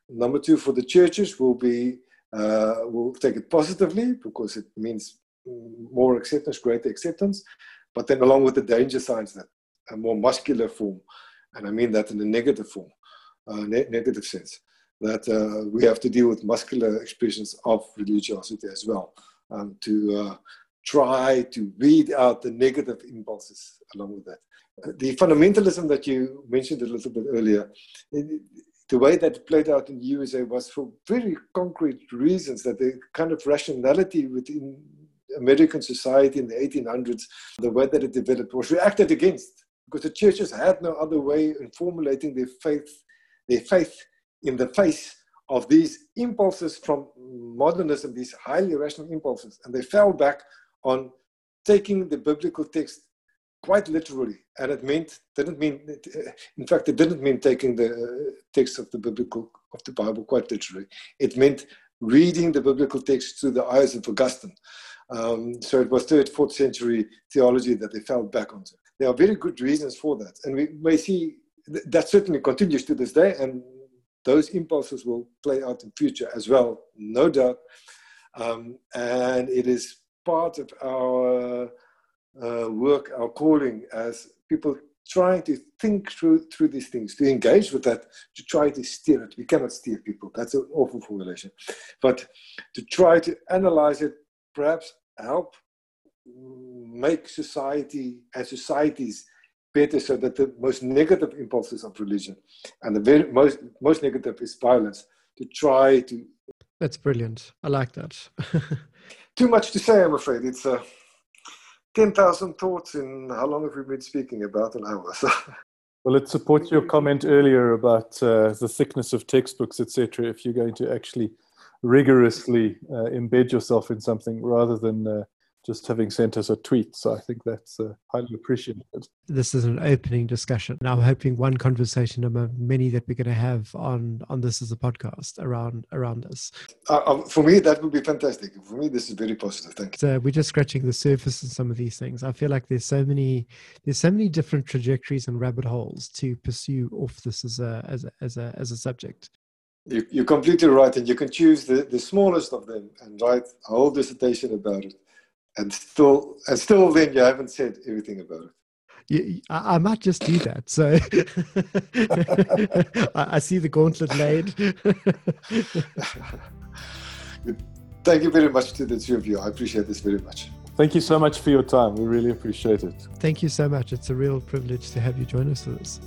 Number two, for the churches, will be uh, will take it positively because it means more acceptance, greater acceptance. But then, along with the danger signs, that a more muscular form, and I mean that in a negative form, uh, ne- negative sense, that uh, we have to deal with muscular expressions of religiosity as well um, to uh, try to weed out the negative impulses along with that. The fundamentalism that you mentioned a little bit earlier, the way that played out in the USA was for very concrete reasons that the kind of rationality within American society in the 1800s, the way that it developed was reacted against because the churches had no other way in formulating their faith, their faith in the face of these impulses from modernism, these highly rational impulses, and they fell back on taking the biblical text quite literally, and it meant didn't mean. In fact, it didn't mean taking the text of the biblical of the Bible quite literally. It meant reading the biblical text through the eyes of Augustine. Um, so it was third, fourth century theology that they fell back onto. There are very good reasons for that, and we may see that certainly continues to this day, and those impulses will play out in the future as well, no doubt. Um, and it is part of our uh, work, our calling as people trying to think through through these things, to engage with that, to try to steer it. We cannot steer people. That's an awful formulation. But to try to analyze it, perhaps help make society and societies better so that the most negative impulses of religion and the very most most negative is violence to try to that's brilliant i like that too much to say i'm afraid it's a uh, 10,000 thoughts in how long have we been speaking? About an hour. So. Well, it supports your comment earlier about uh, the thickness of textbooks, etc. If you're going to actually rigorously uh, embed yourself in something rather than uh, just having sent us a tweet. So I think that's uh, highly appreciated. This is an opening discussion. Now, I'm hoping one conversation among many that we're going to have on on this as a podcast around around this. Uh, um, for me, that would be fantastic. For me, this is very positive. Thank you. So we're just scratching the surface in some of these things. I feel like there's so many there's so many different trajectories and rabbit holes to pursue off this as a as a as a, as a subject. You, are completely right, and you can choose the, the smallest of them and write a whole dissertation about it and still and still then you haven't said everything about it you, I, I, might just do that. So I, I, see the gauntlet laid. Thank you very much to the two of you. I appreciate this very much. Thank you so much for your time. We really appreciate it. Thank you so much. It's a real privilege to have you join us for this.